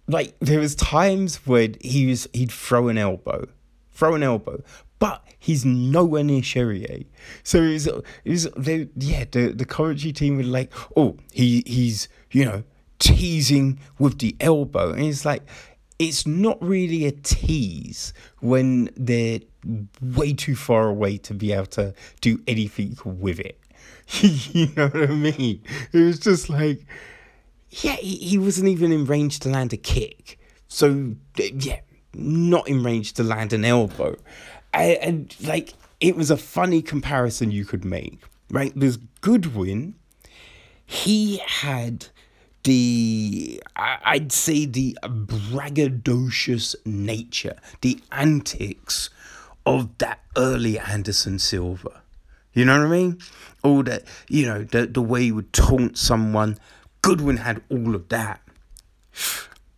like there was times when he was he'd throw an elbow, throw an elbow, but he's nowhere near Charrière. So it was, it was they, yeah, the the commentary team were like, oh, he he's you know teasing with the elbow, and it's like it's not really a tease when they're way too far away to be able to do anything with it. you know what I mean? It was just like yeah, he, wasn't even in range to land a kick. So, yeah, not in range to land an elbow. And, and like, it was a funny comparison you could make, right? There's Goodwin. He had the I'd say the braggadocious nature, the antics of that early Anderson Silva. You know what I mean? All that you know, the the way he would taunt someone, Goodwin had all of that.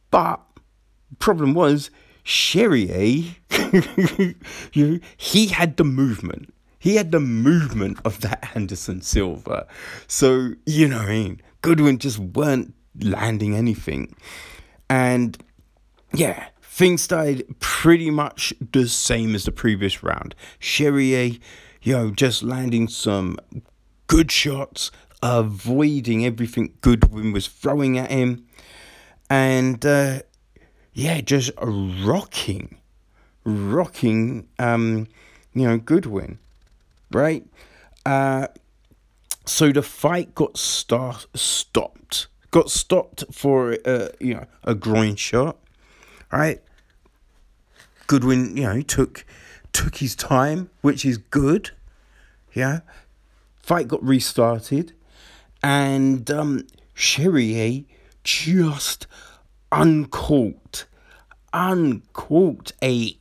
But problem was, Charrière, you he had the movement. He had the movement of that Anderson Silva. So, you know what I mean? Goodwin just weren't landing anything. And yeah, things started pretty much the same as the previous round. Charrière, you know, just landing some good shots, avoiding everything Goodwin was throwing at him, and uh, yeah, just rocking, rocking, um, you know, Goodwin, right? Uh, so the fight got start stopped, got stopped for uh, you know a groin shot, right? Goodwin, you know, took took his time, which is good. Yeah, fight got restarted and um, Charrière just uncorked, uncorked a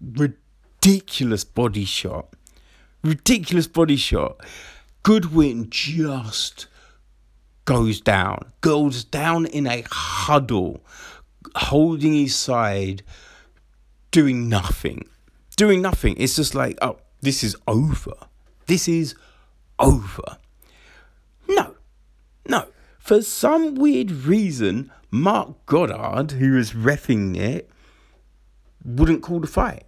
ridiculous body shot. Ridiculous body shot. Goodwin just goes down, goes down in a huddle, holding his side, doing nothing. Doing nothing. It's just like, oh, this is over. This is over. No, no. For some weird reason, Mark Goddard, who was refing it, wouldn't call the fight.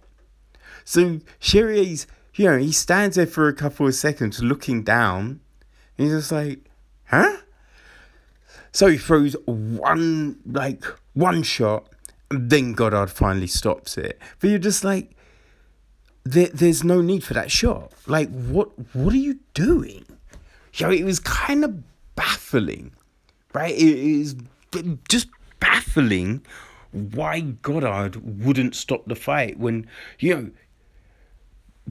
So Charrière's, you know, he stands there for a couple of seconds looking down. he's just like, huh? So he throws one, like, one shot, and then Goddard finally stops it. But you're just like, there, there's no need for that shot. Like, what, what are you doing? you know, it was kind of baffling, right? It is just baffling why Goddard wouldn't stop the fight when, you know,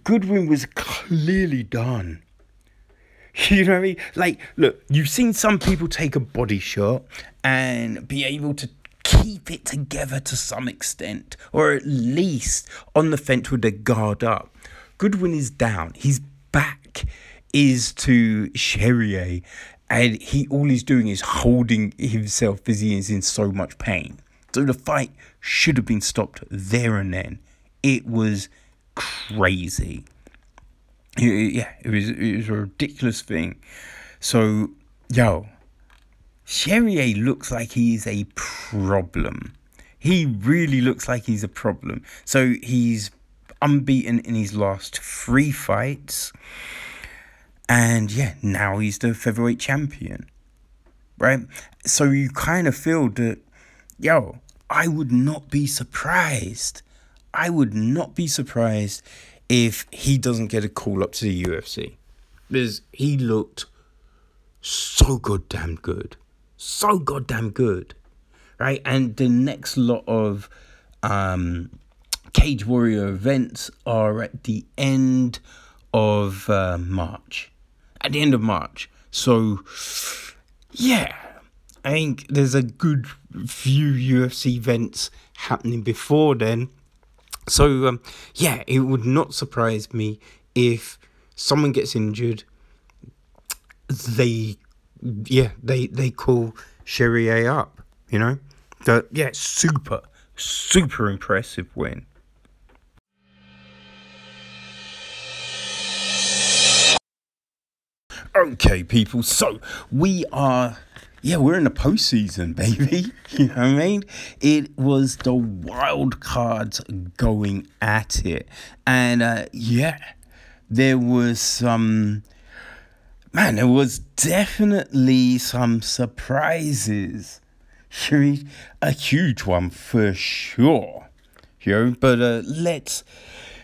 Goodwin was clearly done. You know what I mean? Like, look, you've seen some people take a body shot and be able to keep it together to some extent, or at least on the fence with their guard up. Goodwin is down. His back is to Charrière, and he all he's doing is holding himself as he is in so much pain. So the fight should have been stopped there and then. It was crazy. Yeah, it was it was a ridiculous thing. So, yo, Charrière looks like he's a problem. He really looks like he's a problem. So he's unbeaten in his last three fights. And yeah, now he's the featherweight champion. Right? So you kind of feel that, yo, I would not be surprised. I would not be surprised if he doesn't get a call up to the UFC. Because he looked so goddamn good. So goddamn good. Right? And the next lot of um, Cage Warrior events are at the end of uh, March. At the end of March. So, yeah. I think there's a good few UFC events happening before then. So um, yeah, it would not surprise me if someone gets injured. They, yeah, they they call Charrière up. You know, but yeah, super super impressive win. Okay, people. So we are yeah, we're in the postseason, baby. You know what I mean? It was the wild cards going at it. And uh, yeah, there was some, man, there was definitely some surprises. A huge one for sure. You know, but uh, let's,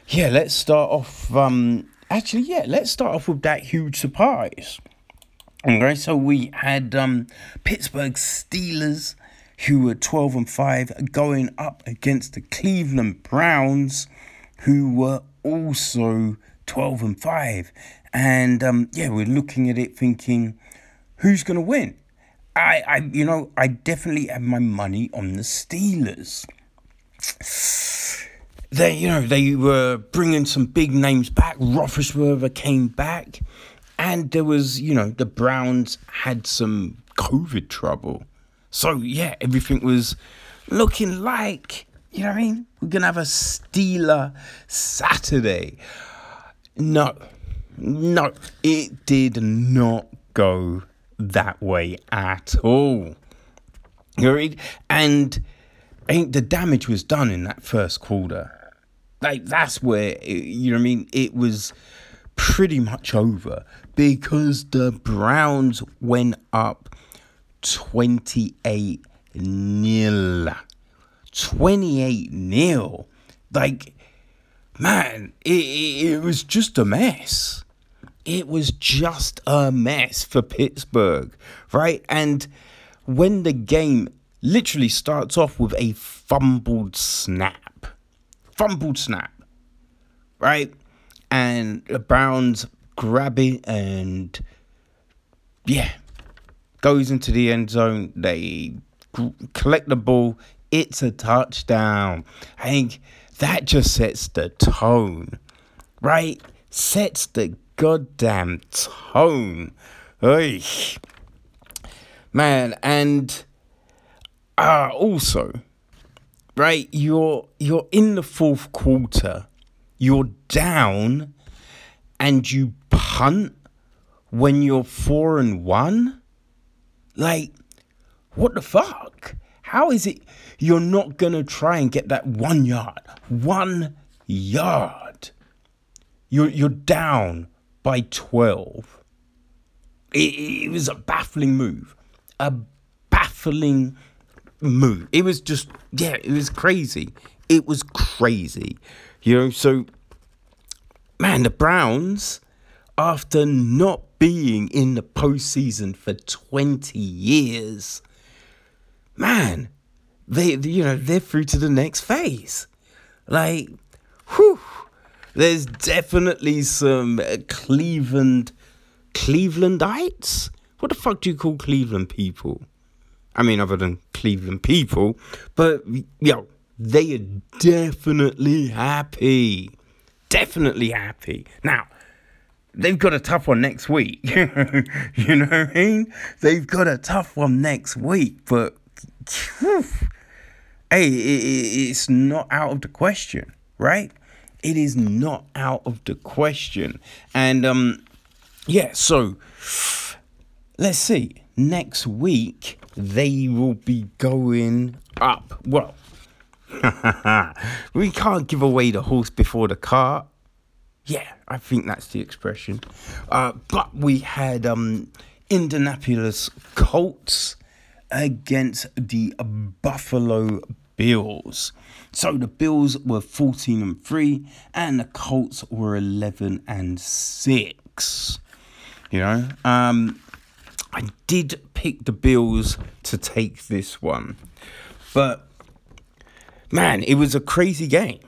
yeah, let's start off. Um, actually, yeah, let's start off with that huge surprise. Okay, so we had um, Pittsburgh Steelers, who were 12 and 5, going up against the Cleveland Browns, who were also 12 and 5. And um, yeah, we're looking at it thinking, who's going to win? I, I, you know, I definitely have my money on the Steelers. They, you know, they were bringing some big names back. Roethlisberger came back. And there was, you know, the Browns had some COVID trouble. So, yeah, everything was looking like, you know what I mean? We're going to have a Steeler Saturday. No, no, it did not go that way at all. And I think the damage was done in that first quarter. Like, that's where, you know what I mean? It was pretty much over because the Browns went up 28 nil. 28 nil. Like, man, it, it, it was just a mess. It was just a mess for Pittsburgh, right? And when the game literally starts off with a fumbled snap, fumbled snap, right? And the Browns grab it and yeah, goes into the end zone. They collect the ball. It's a touchdown. I think that just sets the tone, right? Sets the goddamn tone. Oy. Man, and uh, also, right, you're you're in the fourth quarter. You're down and you punt when you're four and one? Like, what the fuck? How is it you're not gonna try and get that one yard? One yard. You're you're down by twelve. It, it was a baffling move. A baffling move. It was just yeah, it was crazy. It was crazy. You know, so man, the Browns, after not being in the postseason for 20 years, man, they, you know, they're through to the next phase. Like, whew, There's definitely some uh, Cleveland Clevelandites. What the fuck do you call Cleveland people? I mean, other than Cleveland people, but yo, they are definitely happy. Definitely happy. Now, they've got a tough one next week. you know what I mean? They've got a tough one next week, but whew, hey, it, it's not out of the question, right? It is not out of the question. And um, yeah, so let's see. Next week they will be going up. Well, we can't give away the horse before the cart. Yeah, I think that's the expression. Uh, but we had um, Indianapolis Colts against the Buffalo Bills. So the Bills were 14 and 3 and the Colts were 11 and 6. You know, um, I did pick the Bills to take this one. But man, it was a crazy game.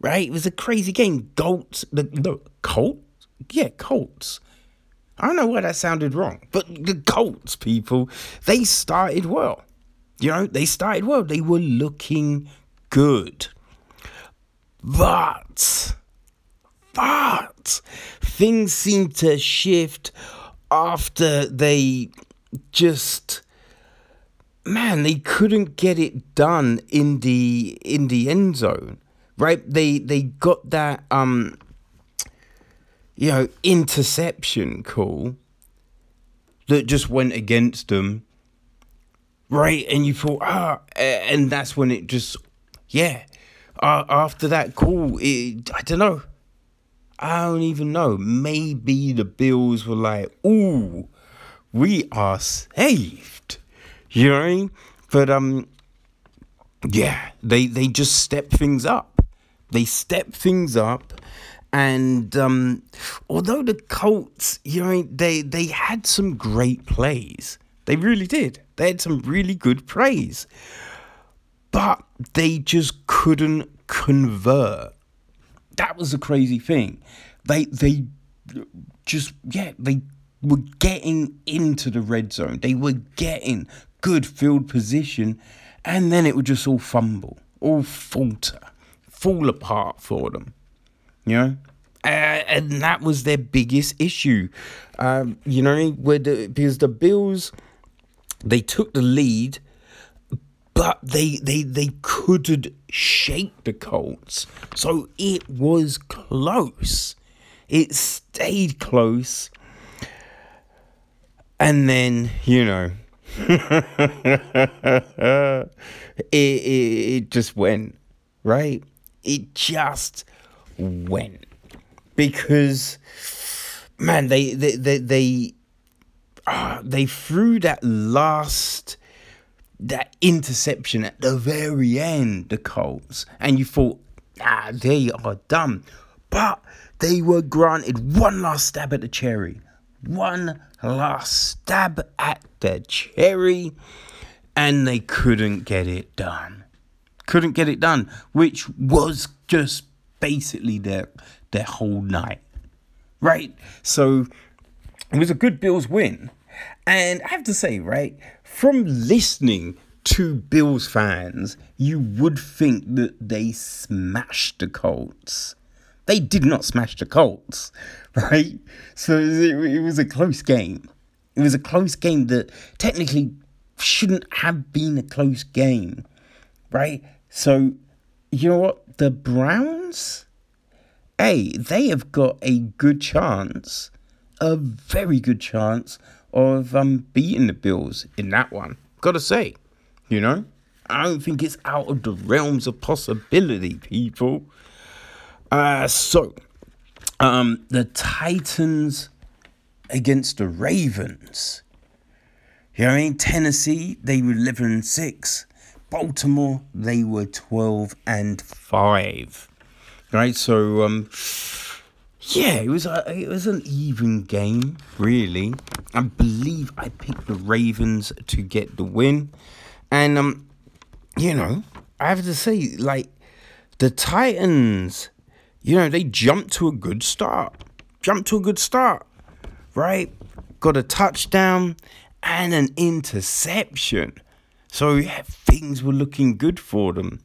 Right? It was a crazy game. Colts the, the Colts? Yeah, Colts. I don't know why that sounded wrong, but the Colts people, they started well. You know, they started well. They were looking good. But, but, things seemed to shift after they just man they couldn't get it done in the in the end zone right they they got that um you know interception call that just went against them right? And you thought, ah, and that's when it just, yeah. Uh, after that call, it, I don't know. I don't even know. Maybe the Bills were like, ooh, we are saved. You know what I mean? But um, yeah, they they just step things up. They step things up, and um, although the Colts, you know, they they had some great plays. They really did. They had some really good plays, But they just couldn't convert. That was the crazy thing. They they just yeah, they were getting into the red zone. They were getting good field position and then it would just all fumble, all falter, fall apart for them. You know? Uh, and that was their biggest issue. Um, you know, where the, because the Bills they took the lead, but they they they couldn't shake the Colts. So it was close. It stayed close. And then, you know, it, it, it just went, right? It just went. Because, man, they, they, they, they uh, they threw that last that interception at the very end, the Colts, and you thought, ah, they are done. But they were granted one last stab at the cherry. One last stab at the cherry, and they couldn't get it done. Couldn't get it done, which was just basically their their whole night. Right? So it was a good Bills win. And I have to say, right, from listening to Bills fans, you would think that they smashed the Colts. They did not smash the Colts, right? So it, it was a close game. It was a close game that technically shouldn't have been a close game, right? So, you know what? The Browns, hey, they have got a good chance a very good chance of um, beating the Bills in that one. Gotta say, you know, I don't think it's out of the realms of possibility, people. Uh, so, um, the Titans against the Ravens. You know what I mean? Tennessee, they were 11 and 6. Baltimore, they were 12 and 5. Right, so um, yeah, it was a, it was an even game, really. I believe I picked the Ravens to get the win, and um, you know, I have to say, like the Titans, you know, they jumped to a good start. Jumped to a good start, right? Got a touchdown and an interception. So yeah, things were looking good for them.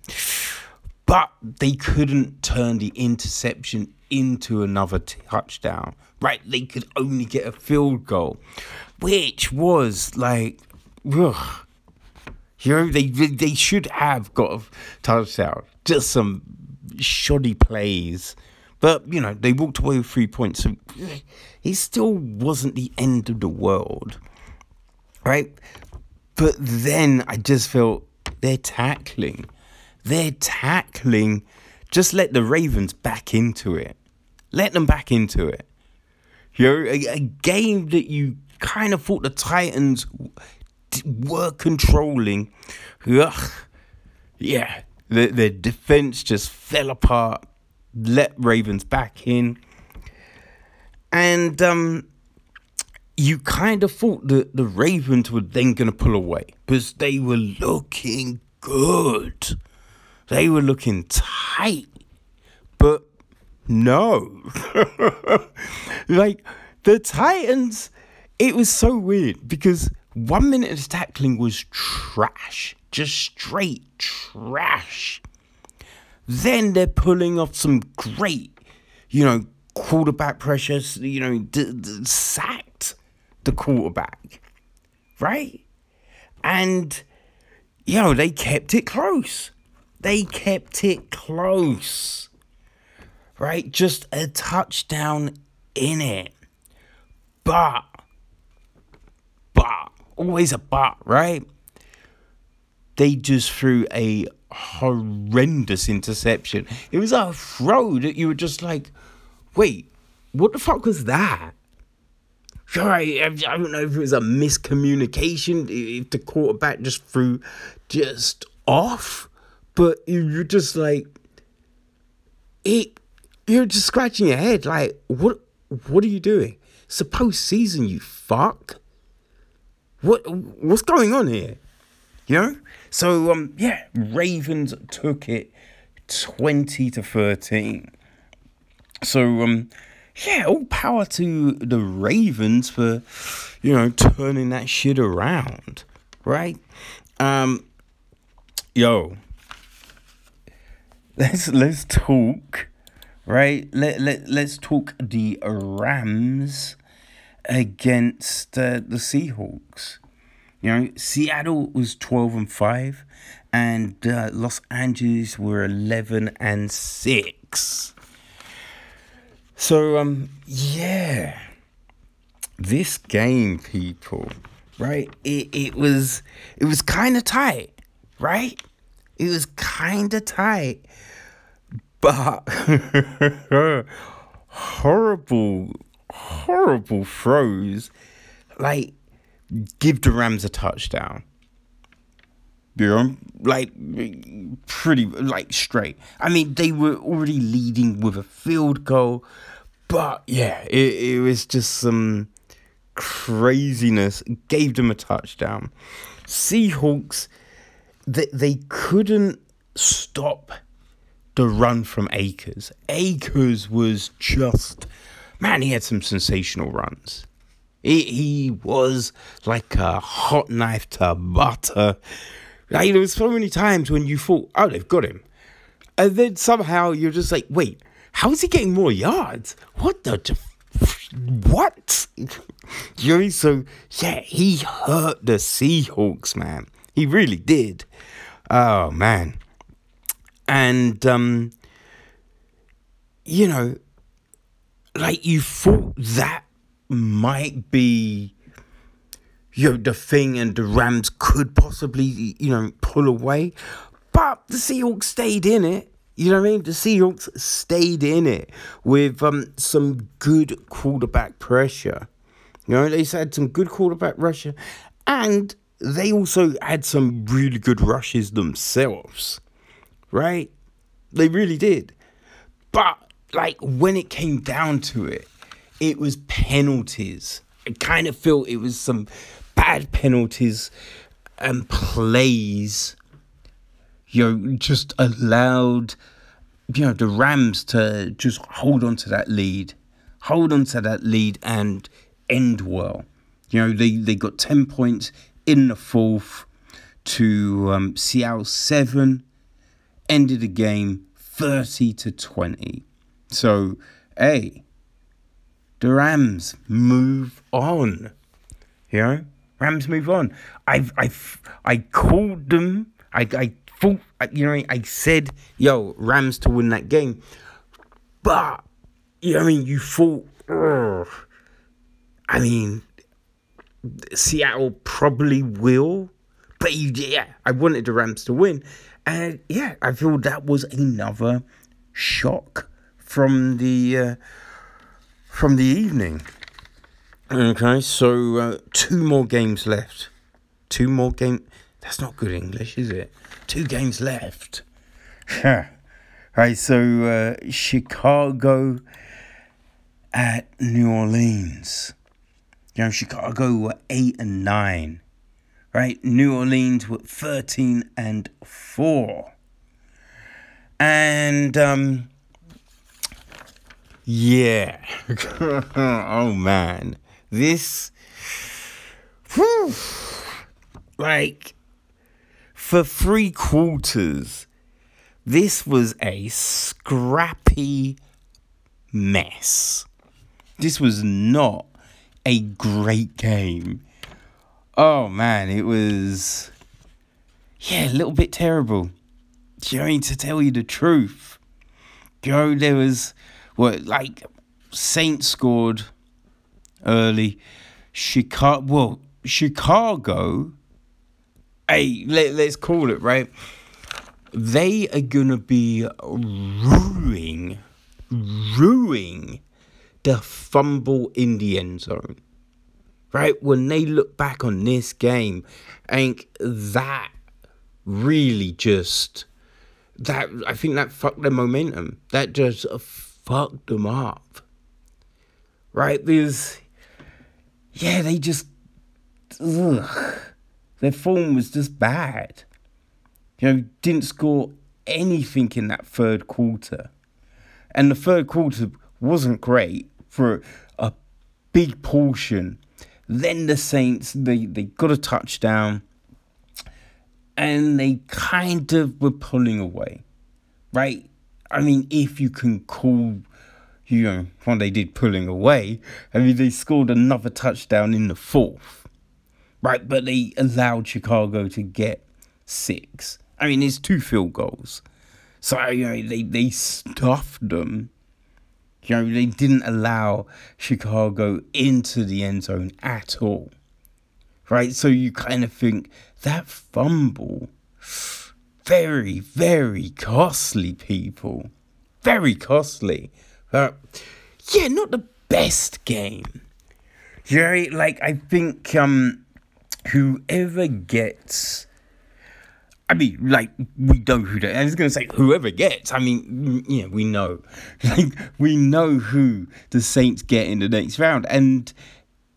But they couldn't turn the interception into another touchdown, right? They could only get a field goal, which was like, ugh. You know, they they should have got a touchdown. Just some shoddy plays. But, you know, they walked away with three points. So it still wasn't the end of the world. Right? But then I just felt they're tackling. They're tackling. Just let the Ravens back into it. Let them back into it. You know, a, a game that you kind of thought the Titans were controlling. Ugh. Yeah, the, the defense just fell apart, let Ravens back in. And um, you kind of thought that the Ravens were then going to pull away because they were looking good. They were looking tight. But no. like the Titans, it was so weird because one minute of tackling was trash just straight trash. Then they're pulling off some great, you know, quarterback pressures, you know, d- d- sacked the quarterback, right? And, you know, they kept it close. They kept it close, right? Just a touchdown in it. But, but, always a but, right? They just threw a horrendous interception. It was a throw that you were just like, wait, what the fuck was that? Right, I don't know if it was a miscommunication, if the quarterback just threw just off, but you're just like, it, you're just scratching your head, like, what, what are you doing? Suppose season, you fuck. What, what's going on here? You know? So um yeah, Ravens took it 20 to 13. So um yeah, all power to the Ravens for you know turning that shit around, right? Um yo, let's let's talk, right? Let let let's talk the Rams against uh, the Seahawks. You know, Seattle was 12 and 5 and uh, Los Angeles were 11 and 6. So um yeah. This game people, right? It it was it was kind of tight, right? It was kind of tight. But horrible horrible throws like give the Rams a touchdown. You know, like pretty like straight. I mean, they were already leading with a field goal, but yeah, it, it was just some craziness. Gave them a touchdown. Seahawks, they they couldn't stop the run from Akers. Akers was just man. He had some sensational runs. He, he was like a hot knife to butter. Like, there was so many times when you thought, oh, they've got him. And then somehow you're just like, wait, how is he getting more yards? What the? What? you know, so yeah, he hurt the Seahawks, man. He really did. Oh man. And um, you know, like you thought that might be you know the thing and the Rams could possibly you know pull away but the Seahawks stayed in it. You know what I mean? The Seahawks stayed in it with um some good quarterback pressure. You know they had some good quarterback pressure and they also had some really good rushes themselves right? They really did. But like when it came down to it it was penalties. I kind of feel it was some bad penalties and plays. You know, just allowed you know the Rams to just hold on to that lead, hold on to that lead and end well. You know they they got ten points in the fourth to um, Seattle seven, ended the game thirty to twenty. So hey, the Rams move on. You know, Rams move on. I've I've I called them. I I thought you know I said yo Rams to win that game, but you know I mean you thought. Ugh, I mean, Seattle probably will, but you, yeah, I wanted the Rams to win, and yeah, I feel that was another shock from the uh, from the evening. Okay, so uh, two more games left. Two more game. That's not good English, is it? Two games left. right, so uh, Chicago at New Orleans. You know, Chicago were eight and nine. Right, New Orleans were thirteen and four. And um, yeah. oh man. This whew, like for three quarters, this was a scrappy mess. This was not a great game. Oh man, it was yeah, a little bit terrible. Mean, to tell you the truth, know, there was what like Saints scored early. Chicago, well, Chicago. Hey, let, let's call it right. They are gonna be ruining, ruining the fumble in the end zone. Right when they look back on this game, think that really just that I think that fucked their momentum. That just fucked them up. Right? Because, yeah, they just, ugh, their form was just bad. You know, didn't score anything in that third quarter. And the third quarter wasn't great for a big portion. Then the Saints, they, they got a touchdown and they kind of were pulling away, right? I mean, if you can call, you know, what they did pulling away, I mean, they scored another touchdown in the fourth, right? But they allowed Chicago to get six. I mean, it's two field goals. So, you know, they, they stuffed them. You know, they didn't allow Chicago into the end zone at all. Right? So you kind of think that fumble very, very costly, people. Very costly. Uh, yeah, not the best game. Yeah, like I think um whoever gets I mean, like we know who that. I was gonna say whoever gets. I mean, yeah, we know. Like we know who the Saints get in the next round, and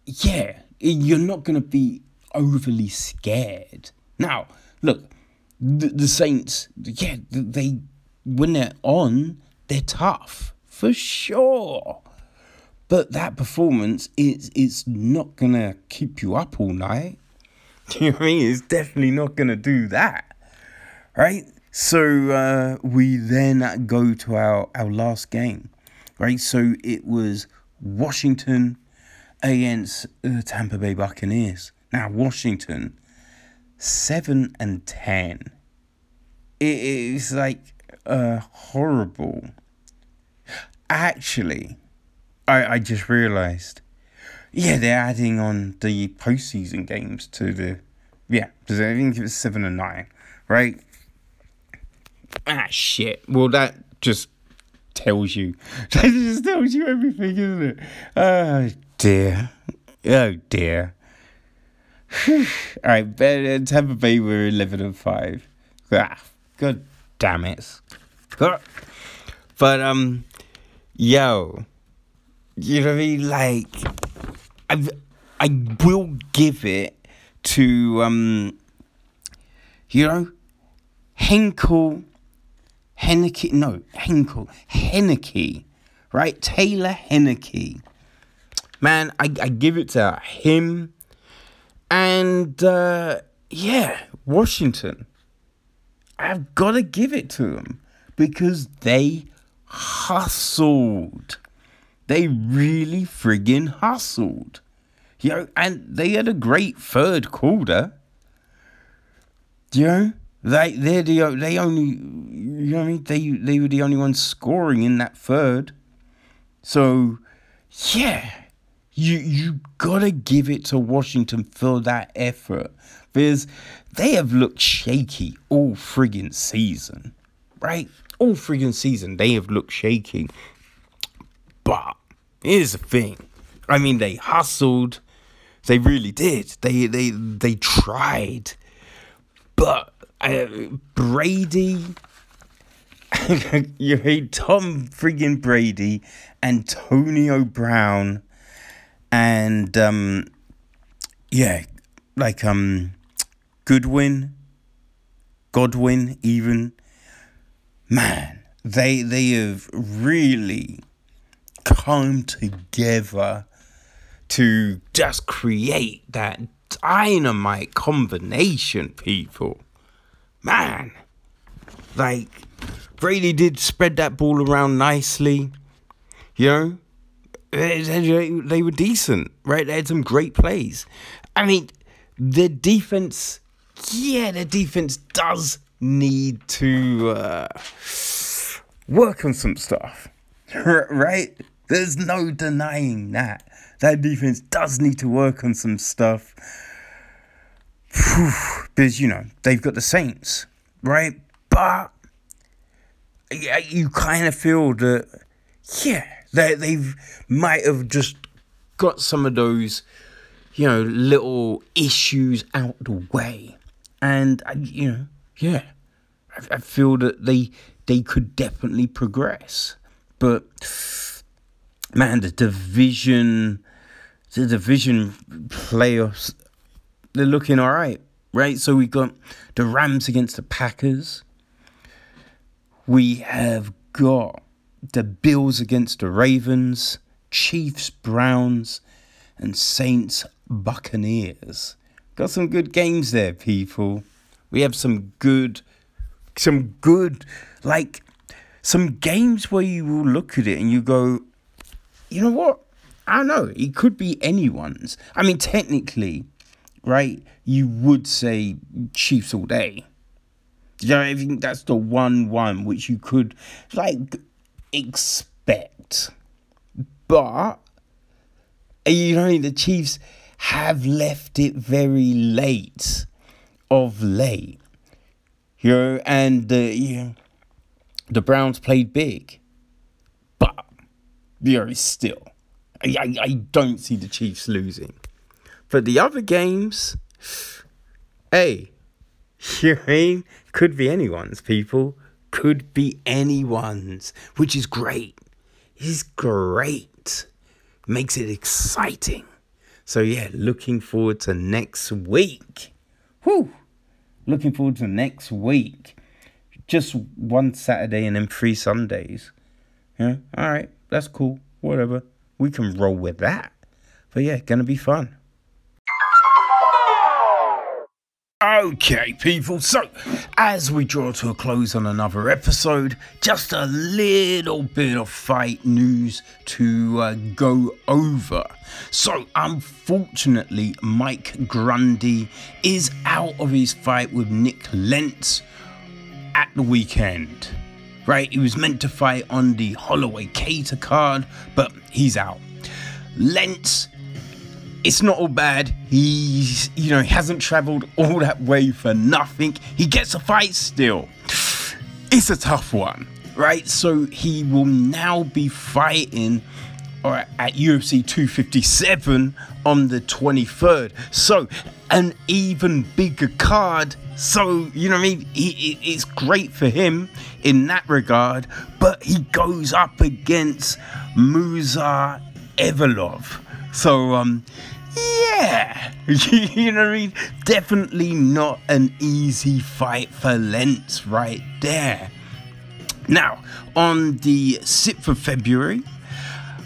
yeah, you're not gonna be overly scared. Now, look, the, the Saints, yeah, they when they're on, they're tough for sure. But that performance is is not gonna keep you up all night. you know what I mean? It's definitely not gonna do that, right? So uh, we then go to our our last game, right? So it was Washington against the Tampa Bay Buccaneers. Now Washington seven and ten. It is like uh, horrible. Actually, I I just realised. Yeah, they're adding on the postseason games to the yeah. Does I think it was seven and nine, right? Ah shit. Well, that just tells you. That just tells you everything, isn't it? Oh dear. Oh dear. All right, Tampa Bay were eleven and five. Ah, god damn it. But um, yo, you know what I mean? Like, I I will give it to um, you know, Henkel. Heinicke, no, Henkel, Heinicke, right? Taylor Heinicke. Man, I, I give it to him. And uh, yeah, Washington. I've got to give it to them because they hustled. They really friggin' hustled. You know, and they had a great third quarter. You know, they they're the they only you know what I mean they they were the only ones scoring in that third. So yeah, you you gotta give it to Washington for that effort because they have looked shaky all friggin' season, right? All friggin' season they have looked shaky. But here's the thing, I mean they hustled, they really did. They they they tried, but uh, Brady, you hate Tom friggin' Brady, Antonio Brown, and um, yeah, like um, Goodwin, Godwin, even man, they they have really come together to just create that dynamite combination, people. Man, like Brady did spread that ball around nicely, you know. They, were decent, right? They had some great plays. I mean, the defense, yeah, the defense does need to uh, work on some stuff, right? There's no denying that. That defense does need to work on some stuff. Because, you know, they've got the Saints, right? But you kind of feel that, yeah, they, they've might have just got some of those, you know, little issues out the way. And, you know, yeah, I, I feel that they they could definitely progress. But man, the division the division playoffs, they're looking all right, right? So we got the Rams against the Packers. We have got the Bills against the Ravens, Chiefs, Browns, and Saints, Buccaneers. Got some good games there, people. We have some good, some good, like, some games where you will look at it and you go, you know what? I don't know. It could be anyone's. I mean, technically, right? You would say Chiefs all day. You know, I think that's the one one which you could like expect, but uh, you know the Chiefs have left it very late, of late. You know, and the you know, the Browns played big, but you know still I, I don't see the Chiefs losing. But the other games, hey, you know? Could be anyone's, people. Could be anyone's, which is great. It's great. Makes it exciting. So, yeah, looking forward to next week. Whew. Looking forward to next week. Just one Saturday and then three Sundays. Yeah, all right, that's cool. Whatever we can roll with that. But yeah, gonna be fun. Okay, people, so as we draw to a close on another episode, just a little bit of fight news to uh, go over. So, unfortunately, Mike Grundy is out of his fight with Nick Lentz at the weekend right? He was meant to fight on the Holloway Kattar card, but he's out. Lentz, it's not all bad. He's, you know, he hasn't traveled all that way for nothing. He gets a fight still. It's a tough one, right? So he will now be fighting or at UFC 257 on the 23rd. So an even bigger card. So, you know what I mean? He, it's great for him in that regard, but he goes up against Movsar Evloev. So, um, yeah, you know what I mean? Definitely not an easy fight for Lentz right there. Now, on the 6th of February,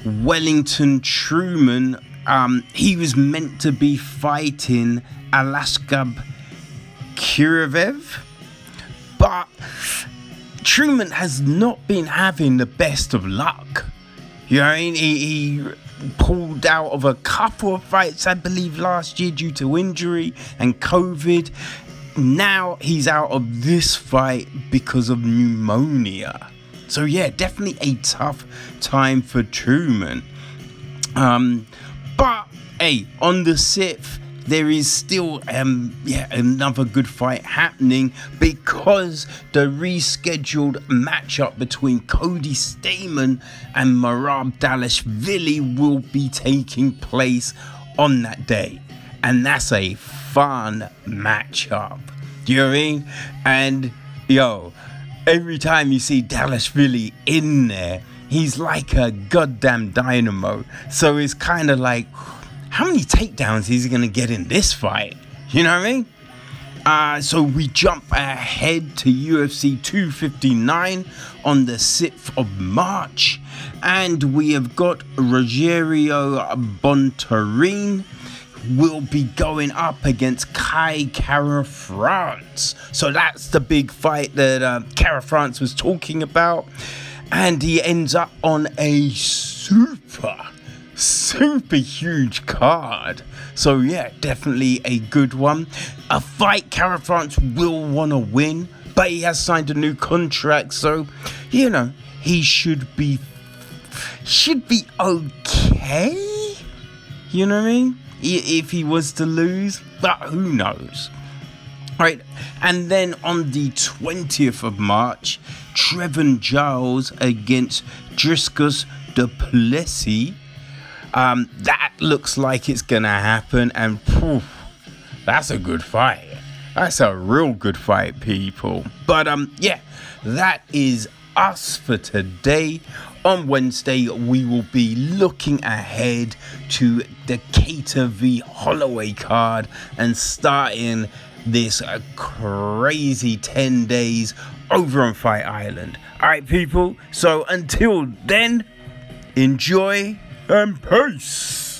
Wellington Turman, um, he was meant to be fighting Aliaskhab Khizriev, but Turman has not been having the best of luck. You know, he, he pulled out of a couple of fights, I believe, last year due to injury and COVID. Now he's out of this fight because of pneumonia. So yeah, definitely a tough time for Turman. Um, but hey, on the sixth, there is still um yeah another good fight happening because the rescheduled matchup between Cody Stamann and Merab Dvalishvili will be taking place on that day, and that's a fun matchup. Do you know I mean? And yo, every time you see Dvalishvili in there, he's like a goddamn dynamo. So it's kind of like, how many takedowns is he gonna get in this fight? You know what I mean? Uh, so we jump ahead to UFC 259 on the 6th of March, and we have got Rogerio Bontorin will be going up against Kai Kara France. So that's the big fight that uh, Kara France was talking about. And he ends up on a super, super huge card. So, yeah, definitely a good one. A fight Kara France will want to win, but he has signed a new contract. So, you know, he should be. Should be okay. You know what I mean? if he was to lose, but who knows? Right, and then on the 20th of March, Trevin Giles against Dricus Du Plessis. Um, that looks like it's gonna happen, and that's a good fight. That's a real good fight, people. But um, yeah, that is us for today. On Wednesday, we will be looking ahead to the Kattar v Holloway card and starting this uh, crazy 10 days over on Fight Island. Alright, people, so until then, enjoy and peace.